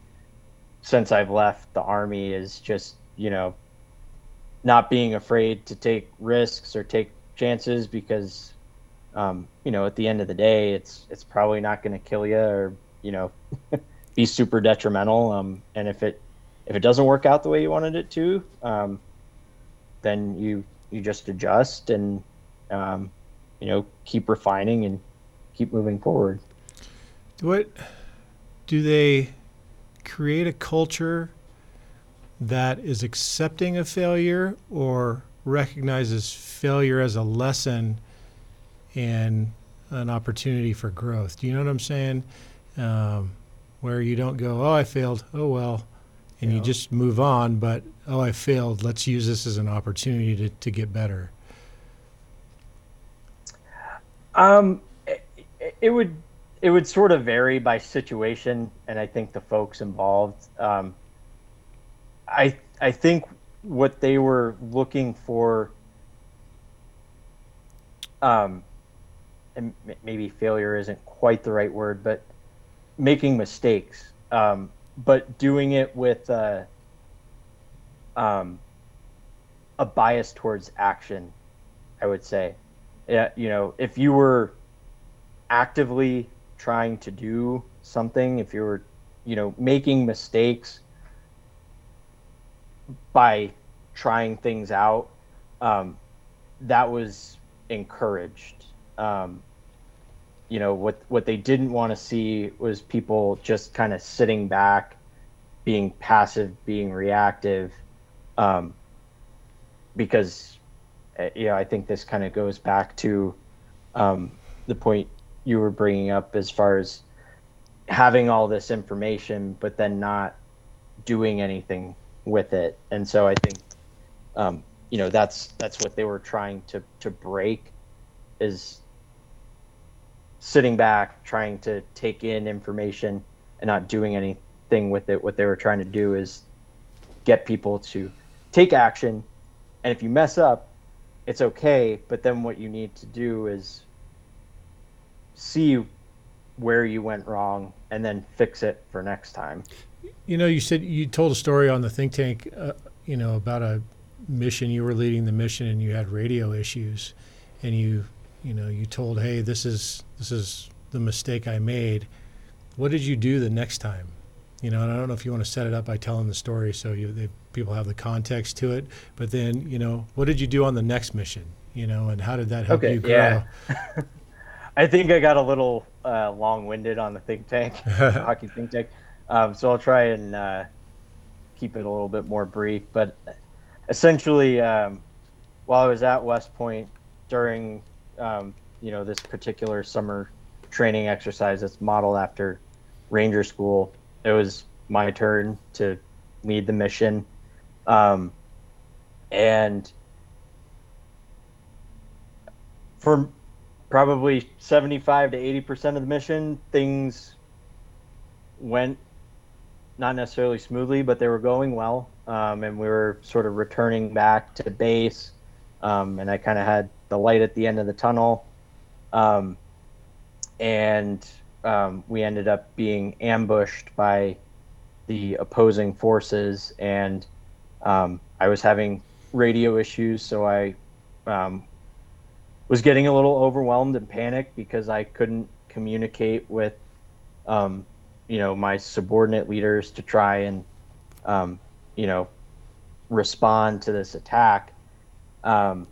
since I've left the army is just you know not being afraid to take risks or take chances because um, you know at the end of the day it's it's probably not going to kill you or you know be super detrimental. Um, and if it if it doesn't work out the way you wanted it to um, then you you just adjust and um, you know keep refining and keep moving forward. What do they create a culture that is accepting of failure or recognizes failure as a lesson and an opportunity for growth. Do you know what I'm saying? Um, where you don't go, oh, I failed, oh, well, and yeah. you just move on, but, oh, I failed, let's use this as an opportunity to, to get better. Um, it, it would it would sort of vary by situation, and I think the folks involved. Um, I I think what they were looking for, um, and maybe failure isn't quite the right word, but making mistakes, um, but doing it with a, um, a bias towards action. I would say, yeah, you know, if you were actively trying to do something, if you were, you know, making mistakes by trying things out, um, that was encouraged. Um, you know what what they didn't want to see was people just kind of sitting back, being passive, being reactive, um, because uh, you know I think this kind of goes back to um, the point you were bringing up as far as having all this information but then not doing anything with it. And so i think um, you know that's that's what they were trying to to break is sitting back trying to take in information and not doing anything with it. What they were trying to do is get people to take action. And if you mess up it's okay. But then what you need to do is see where you went wrong and then fix it for next time. You know, you said you told a story on the think tank, uh, you know, about a mission you were leading the mission and you had radio issues, and you, you know, you told, hey, this is this is the mistake I made. What did you do the next time? You know, and I don't know if you want to set it up by telling the story so you they, people have the context to it. But then, you know, what did you do on the next mission? You know, and how did that help Okay, you grow? yeah. I think I got a little uh, long-winded on the think tank, hockey think tank. Um, so I'll try and uh, keep it a little bit more brief. But essentially, um, while I was at West Point during um, you know this particular summer training exercise that's modeled after Ranger School, it was my turn to lead the mission, um, and for probably 75 to 80 percent of the mission things went not necessarily smoothly but they were going well um, and we were sort of returning back to base um, and i kind of had the light at the end of the tunnel. Um, and um, we ended up being ambushed by the opposing forces and um, i was having radio issues so i um, was getting a little overwhelmed and panicked because I couldn't communicate with, um, you know, my subordinate leaders to try and, um, you know, respond to this attack. Um,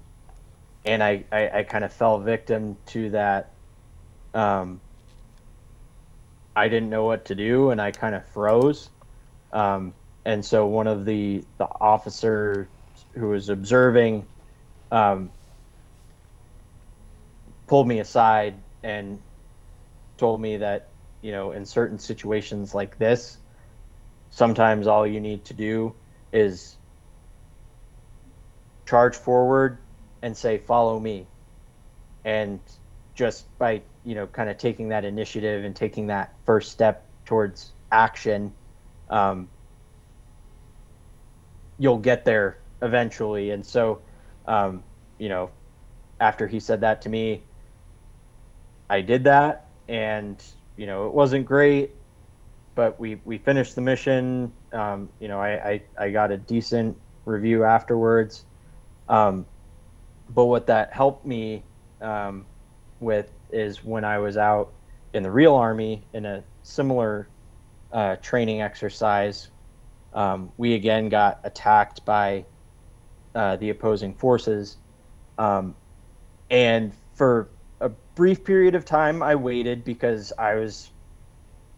and I, I, I kind of fell victim to that. Um, I didn't know what to do and I kind of froze. Um, and so one of the, the officer who was observing, um, pulled me aside and told me that you know in certain situations like this sometimes all you need to do is charge forward and say follow me. And just by you know kind of taking that initiative and taking that first step towards action um, you'll get there eventually. And so um, you know after he said that to me I did that, and you know it wasn't great, but we we finished the mission. Um, you know, I, I I got a decent review afterwards. Um, but what that helped me um, with is when I was out in the real army in a similar uh, training exercise, um, we again got attacked by uh, the opposing forces, um, and for a brief period of time, I waited because I was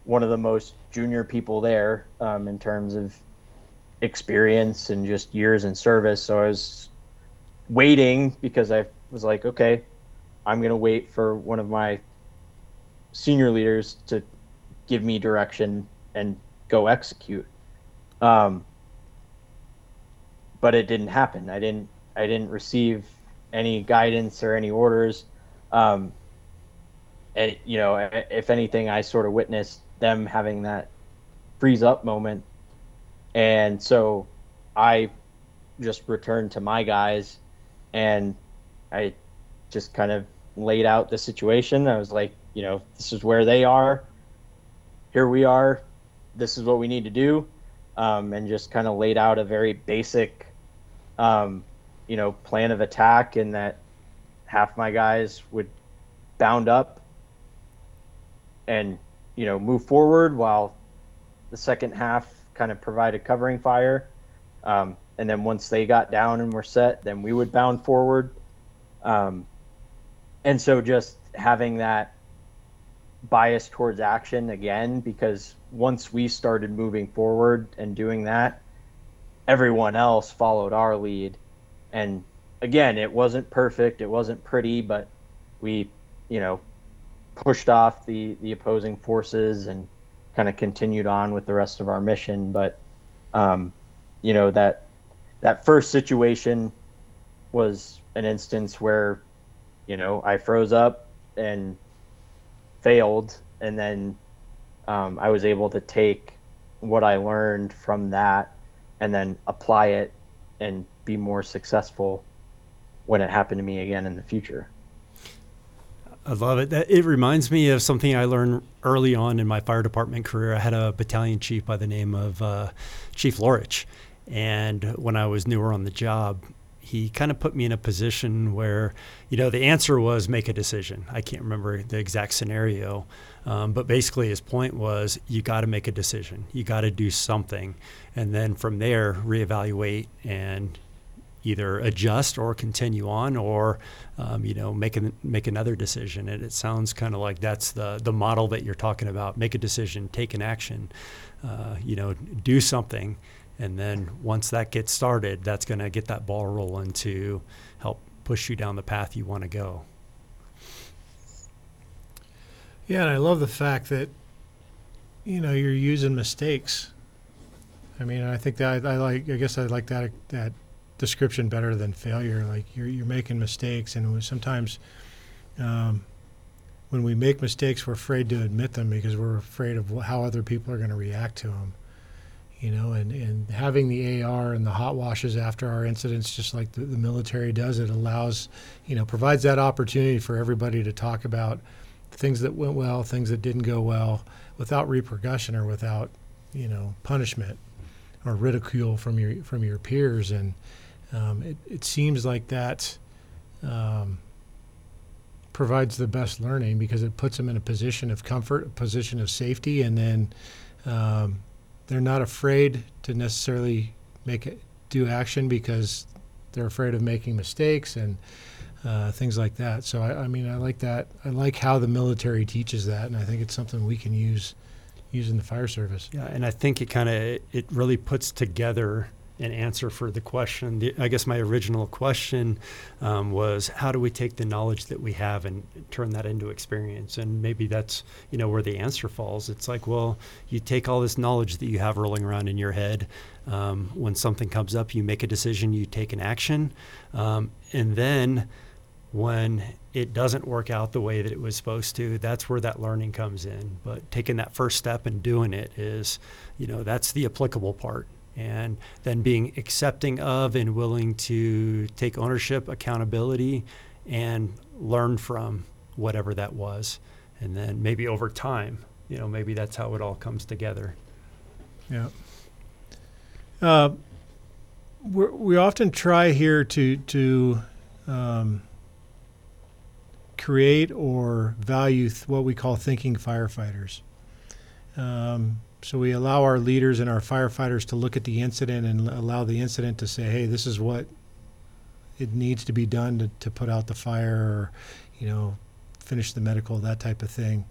one of the most junior people there um, in terms of experience and just years in service. So I was waiting because I was like, okay, I'm going to wait for one of my senior leaders to give me direction and go execute. Um, but it didn't happen. I didn't. I didn't receive any guidance or any orders. Um, and you know, if anything, I sort of witnessed them having that freeze up moment, and so I just returned to my guys, and I just kind of laid out the situation. I was like, you know, this is where they are. Here we are. This is what we need to do, um, and just kind of laid out a very basic, um, you know, plan of attack, and that half my guys would bound up and you know move forward while the second half kind of provided covering fire um, and then once they got down and were set then we would bound forward um, and so just having that bias towards action again because once we started moving forward and doing that, everyone else followed our lead. And again, it wasn't perfect, it wasn't pretty, but we, you know, pushed off the the opposing forces and kind of continued on with the rest of our mission. But um, you know that that first situation was an instance where you know I froze up and failed, and then um, I was able to take what I learned from that and then apply it and be more successful when it happened to me again in the future. I love it. That, it reminds me of something I learned early on in my fire department career. I had a battalion chief by the name of uh, Chief Lorich. And when I was newer on the job, he kind of put me in a position where, you know, the answer was make a decision. I can't remember the exact scenario, um, but basically his point was you got to make a decision. You got to do something, and then from there reevaluate and either adjust or continue on, or um, you know make an, make another decision. And it sounds kind of like that's the the model that you're talking about. Make a decision, take an action, uh, you know, do something, and then once that gets started, that's going to get that ball rolling to help push you down the path you want to go. Yeah, and I love the fact that you know you're using mistakes. I mean, I think that I, I like. I guess I like that that description better than failure. Like you're you're making mistakes, and sometimes um, when we make mistakes, we're afraid to admit them because we're afraid of how other people are going to react to them. You know, and, and having the AR and the hot washes after our incidents, just like the, the military does, it allows, you know, provides that opportunity for everybody to talk about things that went well, things that didn't go well, without repercussion or without, you know, punishment or ridicule from your from your peers. And um, it, it seems like that um, provides the best learning because it puts them in a position of comfort, a position of safety, and then um, they're not afraid to necessarily make it do action because they're afraid of making mistakes and uh, things like that. So I, I, mean, I like that. I like how the military teaches that, and I think it's something we can use in the fire service. Yeah, and I think it kind of it really puts together an answer for the question. The, I guess my original question um, was, how do we take the knowledge that we have and turn that into experience? And maybe that's you know where the answer falls. It's like, well, you take all this knowledge that you have rolling around in your head. Um, when something comes up, you make a decision, you take an action, um, and then when it doesn't work out the way that it was supposed to, that's where that learning comes in. But taking that first step and doing it is, you know, that's the applicable part. And then being accepting of and willing to take ownership, accountability, and learn from whatever that was. And then maybe over time, you know, maybe that's how it all comes together. Yeah. Uh, we often try here to to um, create or value th- what we call thinking firefighters. Um, so we allow our leaders and our firefighters to look at the incident and allow the incident to say, "Hey, this is what it needs to be done to, to put out the fire, or you know, finish the medical, that type of thing."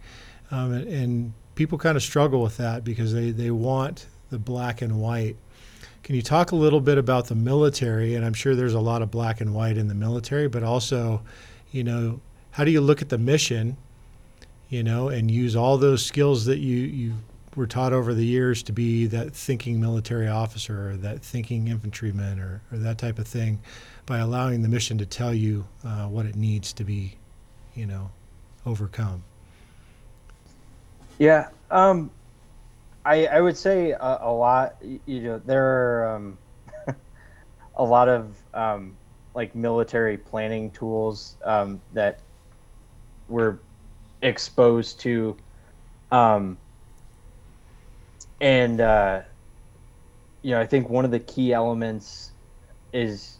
Um, and, and people kind of struggle with that because they they want the black and white. Can you talk a little bit about the military? And I'm sure there's a lot of black and white in the military, but also, you know, how do you look at the mission, you know, and use all those skills that you you were taught over the years to be that thinking military officer or that thinking infantryman or, or that type of thing by allowing the mission to tell you uh, what it needs to be, you know, overcome. Yeah, um, I I would say a, a lot. You know, there are um, a lot of um, like military planning tools um, that we're exposed to um, and uh, you know i think one of the key elements is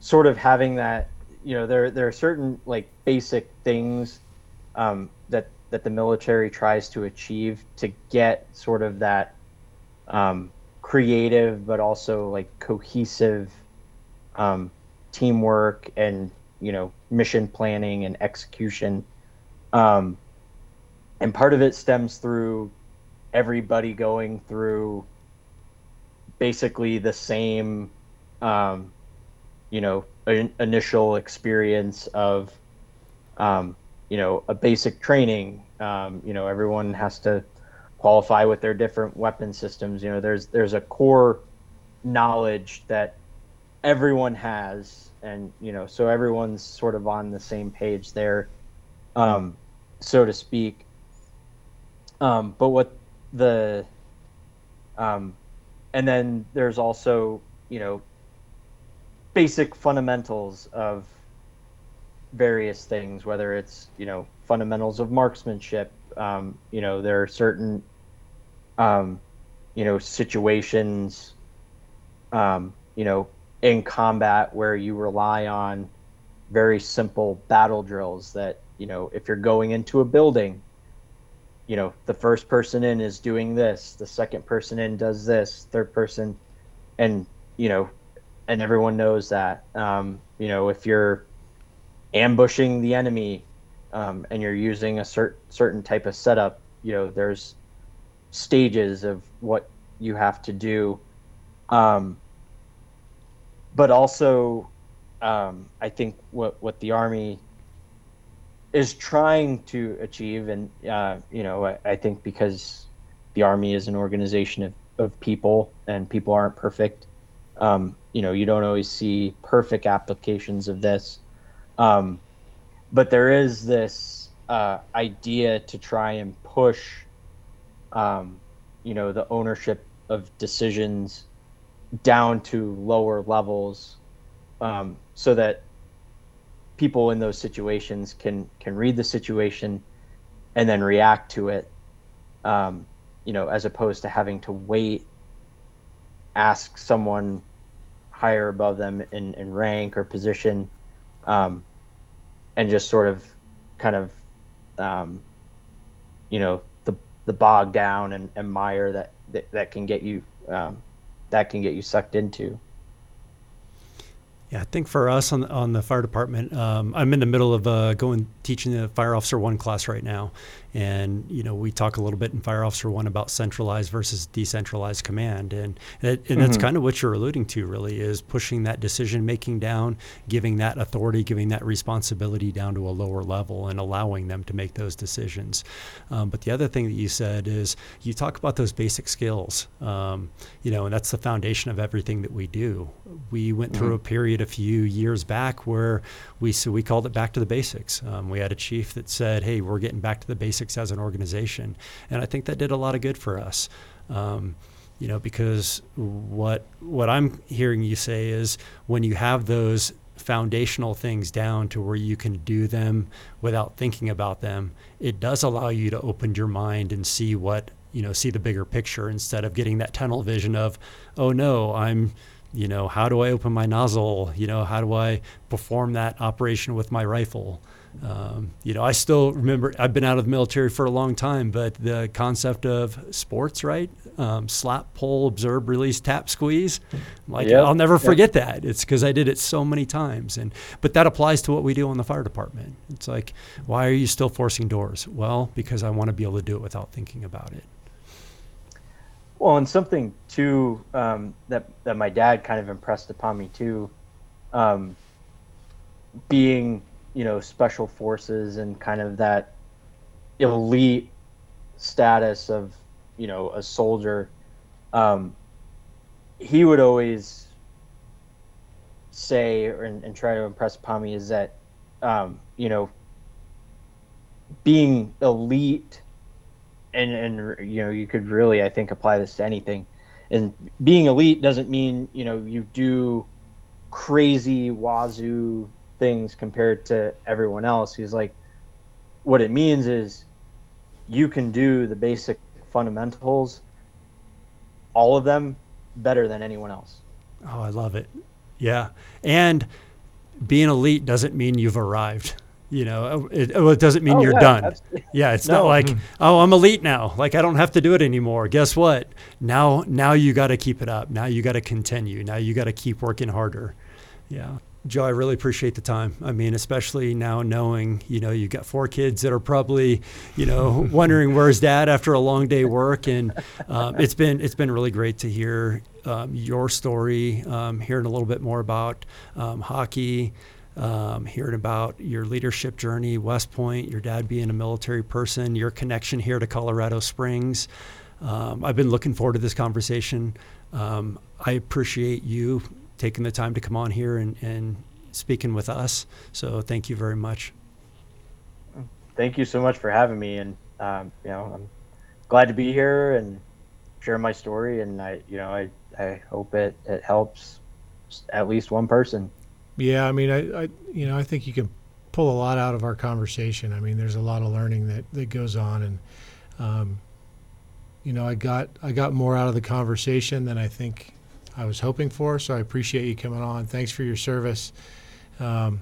sort of having that you know there there are certain like basic things um, that that the military tries to achieve to get sort of that um, creative but also like cohesive um, teamwork and you know mission planning and execution. Um, and part of it stems through everybody going through basically the same, um, you know, in, initial experience of, um, you know, a basic training. Um, you know, everyone has to qualify with their different weapon systems. You know, there's there's a core knowledge that everyone has, and you know, so everyone's sort of on the same page there, um, so to speak. Um, but what the um, and then there's also you know basic fundamentals of various things whether it's you know fundamentals of marksmanship um, you know there are certain um, you know situations um, you know in combat where you rely on very simple battle drills that you know if you're going into a building you know the first person in is doing this the second person in does this third person and you know and everyone knows that. Um, you know if you're ambushing the enemy um, and you're using a cert- certain type of setup you know there's stages of what you have to do. Um, but also um, i think what what the army is trying to achieve, and uh, you know, I, I, think because the army is an organization of, of people, and people aren't perfect. Um, you know, you don't always see perfect applications of this, um, but there is this uh, idea to try and push, um, you know, the ownership of decisions down to lower levels, um, so that people in those situations can can read the situation and then react to it um, you know as opposed to having to wait ask someone higher above them in, in rank or position um, and just sort of kind of um, you know the the bog down and, and mire that, that that can get you um, that can get you sucked into yeah, I think for us on on the fire department, um, I'm in the middle of uh, going teaching the fire officer one class right now, and you know we talk a little bit in fire officer one about centralized versus decentralized command, and and, and mm-hmm. that's kind of what you're alluding to, really, is pushing that decision making down, giving that authority, giving that responsibility down to a lower level, and allowing them to make those decisions. Um, but the other thing that you said is you talk about those basic skills, um, you know, and that's the foundation of everything that we do. We went through mm-hmm. a period a few years back where we so we called it back to the basics. Um, we had a chief that said, "Hey, we're getting back to the basics as an organization," and I think that did a lot of good for us. Um, you know, because what what I'm hearing you say is when you have those foundational things down to where you can do them without thinking about them, it does allow you to open your mind and see what you know, see the bigger picture instead of getting that tunnel vision of, oh no, I'm you know, how do I open my nozzle? You know, how do I perform that operation with my rifle? Um, you know, I still remember I've been out of the military for a long time, but the concept of sports, right? Um, slap, pull, observe, release, tap, squeeze. Like yep. I'll never forget yep. that. It's because I did it so many times, and but that applies to what we do in the fire department. It's like, why are you still forcing doors? Well, because I want to be able to do it without thinking about it. Well, and something too um, that that my dad kind of impressed upon me too, um, being you know special forces and kind of that elite status of you know a soldier. Um, he would always say and, and, try to impress upon me is that um, you know being elite and and you know you could really I think apply this to anything. And being elite doesn't mean you know you do crazy wazoo things compared to everyone else. He's like, what it means is you can do the basic fundamentals, all of them, better than anyone else. Oh, I love it. Yeah, and being elite doesn't mean you've arrived. You know, it, it doesn't mean oh, you're yeah, done. Absolutely. Yeah, it's no. not like, mm. oh, I'm elite now. Like I don't have to do it anymore. Guess what? Now, now you got to keep it up. Now you got to continue. Now you got to keep working harder. Yeah. Joe, I really appreciate the time. I mean, especially now knowing, you know, you've got four kids that are probably, you know, wondering where's dad after a long day work, and um, it's been it's been really great to hear um, your story, um, hearing a little bit more about um, hockey, um, hearing about your leadership journey, West Point, your dad being a military person, your connection here to Colorado Springs. Um, I've been looking forward to this conversation. Um, I appreciate you taking the time to come on here and, and speaking with us. So thank you very much. Thank you so much for having me, and um, you know, I'm glad to be here and share my story. And I, you know, I, I hope it it helps at least one person. Yeah, I mean, I, I, you know, I think you can pull a lot out of our conversation. I mean, there's a lot of learning that that goes on, and um, you know, I got I got more out of the conversation than I think I was hoping for. So I appreciate you coming on. Thanks for your service. Um,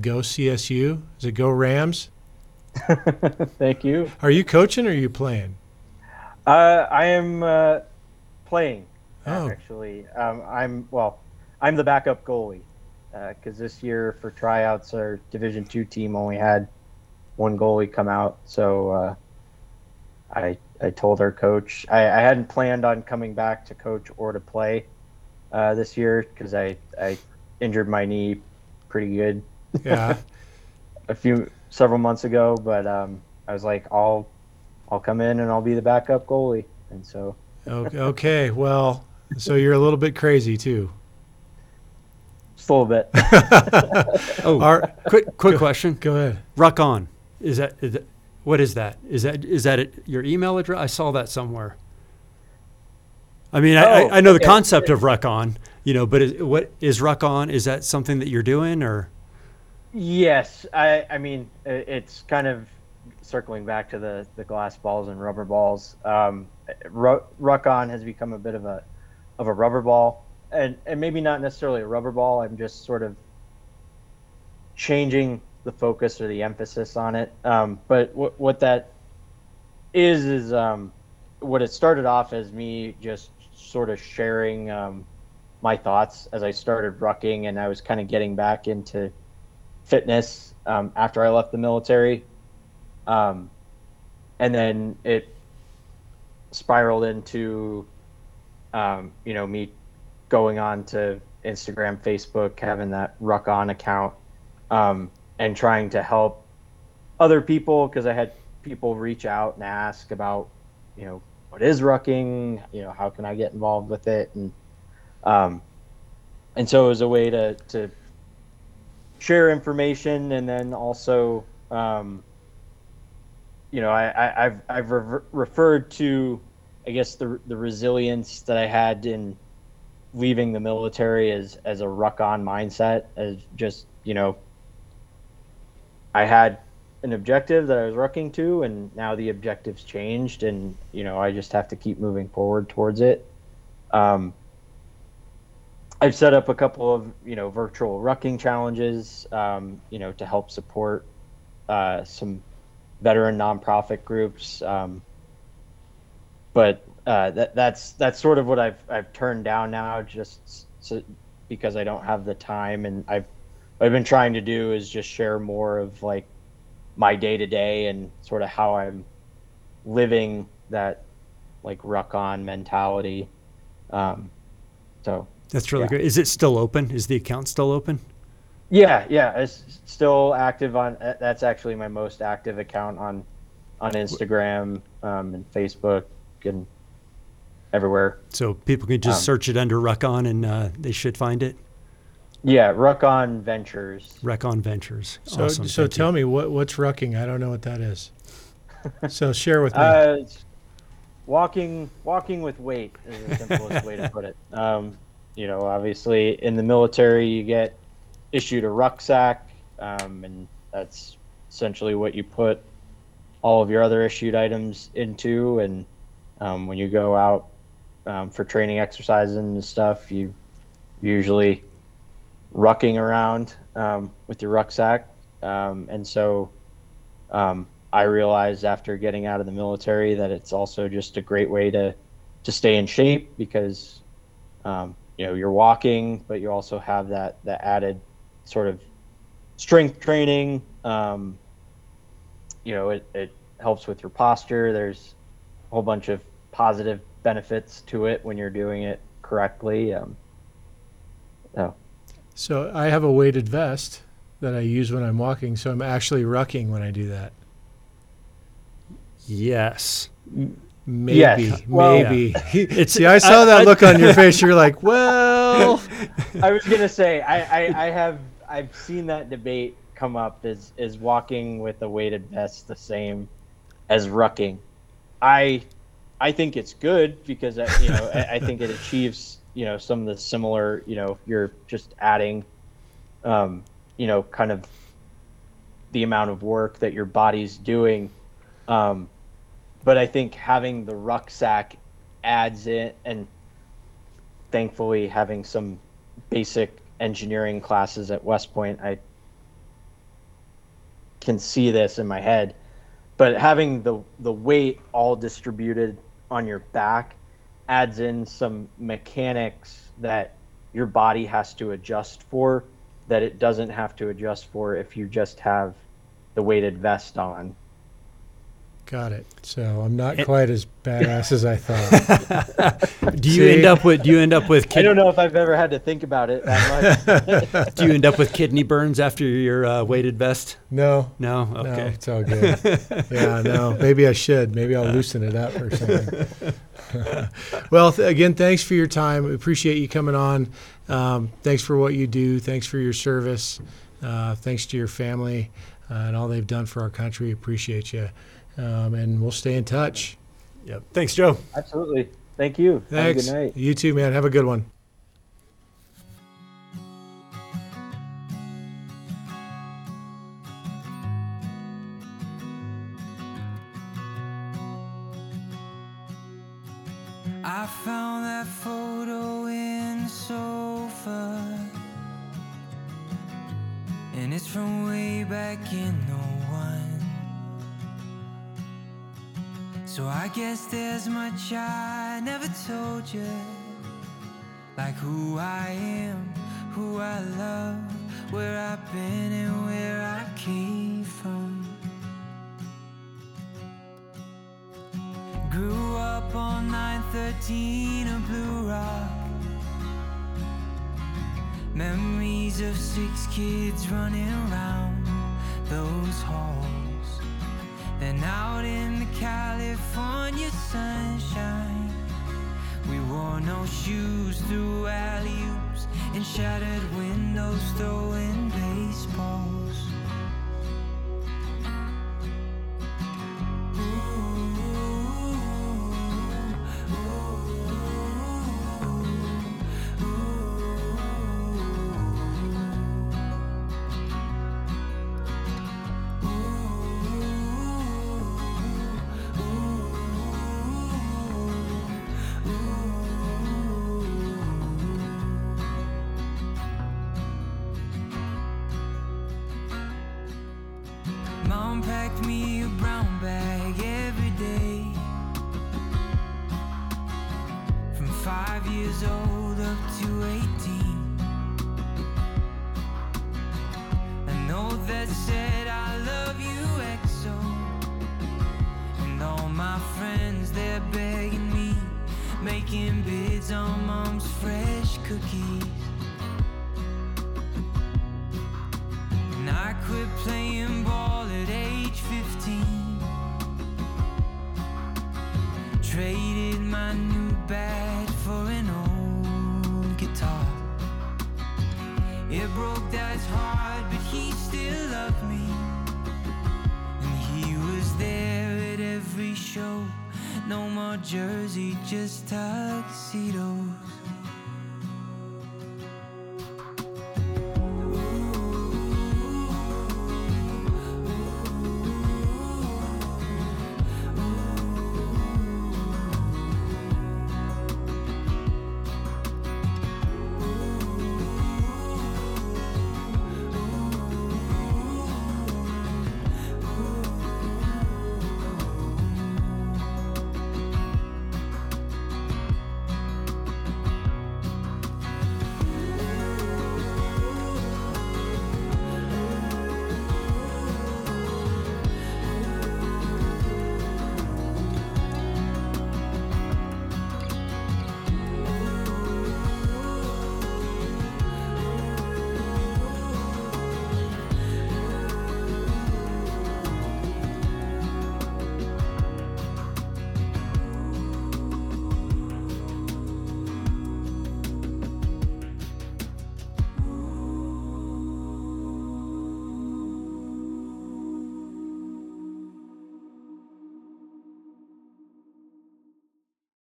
go CSU. Is it go Rams? Thank you. Are you coaching or are you playing? Uh, I am uh, playing. Oh. Actually, um, I'm well. I'm the backup goalie because this year for tryouts, our Division two team only had one goalie come out. So uh, I I told our coach I, I hadn't planned on coming back to coach or to play uh, this year because I I injured my knee pretty good Yeah. a few several months ago, but um, I was like I'll I'll come in and I'll be the backup goalie, and so okay. Well, so you're a little bit crazy too. Just a little bit. Oh, Our, quick quick question. go ahead. Ruck on. Is that, is that what is that? Is that is that it, your email address? I saw that somewhere. I mean, I, Oh, I, I know the concept of Ruck on, you know, but is, what is Ruck on? Is that something that you're doing or? Yes, I, I mean it's kind of circling back to the, the glass balls and rubber balls. Um, Ruck-On has become a bit of a of a rubber ball, and and maybe not necessarily a rubber ball. I'm just sort of changing the focus or the emphasis on it. Um, but what what that is is um, what it started off as me just sort of sharing um, my thoughts as I started rucking and I was kind of getting back into fitness um, after I left the military. Um, and then it spiraled into, um, you know, me going on to Instagram, Facebook, having that Ruck On account, um, and trying to help other people because I had people reach out and ask about, you know, what is rucking? You know, how can I get involved with it? And um, and so it was a way to to share information and then also um, you know I, I, I've I've rever- referred to I guess the the resilience that I had in leaving the military as as a ruck on mindset as just you know I had an objective that I was rucking to and now the objective's changed and you know I just have to keep moving forward towards it um, I've set up a couple of you know virtual rucking challenges, um, you know, to help support uh, some veteran nonprofit groups. Um, but uh, that that's that's sort of what I've I've turned down now, just so, because I don't have the time, and I've I've been trying to do is just share more of like my day to day and sort of how I'm living that like ruck on mentality. Um, so That's really Yeah. great. Is it still open? Is the account still open? Yeah, yeah, it's still active on. That's actually my most active account on, on Instagram um, and Facebook and everywhere. So people can just Um, search it under Ruck on and uh, they should find it. Yeah, Ruck on Ventures. Ruck on Ventures. So, awesome. so Thank you. tell me what what's rucking? I don't know what that is. so share with me. Uh, walking, walking with weight is the simplest way to put it. Um, you know, obviously in the military, you get issued a rucksack, um, and that's essentially what you put all of your other issued items into. And um, when you go out um, for training exercises and stuff, you usually rucking around um, with your rucksack. Um, and so um, I realized after getting out of the military that it's also just a great way to to stay in shape because um, you know you're walking, but you also have that that added sort of strength training. You know, it, it helps with your posture. There's a whole bunch of positive benefits to it when you're doing it correctly. Um, oh, So I have a weighted vest that I use when I'm walking, so I'm actually rucking when I do that. Yes. Maybe, Yes. Well- maybe. It's See, I saw that look on your face. You're like, well, I was gonna say I, I, I have I've seen that debate come up is is walking with a weighted vest the same as rucking. I I think it's good because I, you know I, I think it achieves you know some of the similar you know you're just adding um, you know kind of the amount of work that your body's doing um, but I think having the rucksack adds it and thankfully having some basic engineering classes at West Point, I can see this in my head. But having the the weight all distributed on your back adds in some mechanics that your body has to adjust for that it doesn't have to adjust for if you just have the weighted vest on. Got it. So I'm not It- quite as badass as I thought. Do you See? end up with do you end up with I don't know if I've ever had to think about it that much. do you end up with kidney burns after your uh, weighted vest? No, No. no, Okay. it's all good. yeah, no, maybe I should. Maybe I'll loosen it up or something. well, th- again, thanks for your time. We appreciate you coming on. Um, thanks for what you do. Thanks for your service. Uh, thanks to your family uh, and all they've done for our country. Appreciate you. Um, and we'll stay in touch. Yep. Thanks, Joe. Absolutely. Thank you. Thanks. Have a good night. You too, man. Have a good one. I found that photo in the sofa. And it's from way back in 01. So I guess there's much I never told you. Like who I am, who I love, where I've been and where I came from. Grew up on 913 of Blue Rock. Memories of six kids running around those halls. Then out in the California sunshine, we wore no shoes through alley oops and shattered windows throwing baseballs. Packed me a brown bag every day. From five years old up to 18. A note that said, I love you, EXO. And all my friends, they're begging me, making bids on mom's fresh cookies. Jersey, just tuxedos.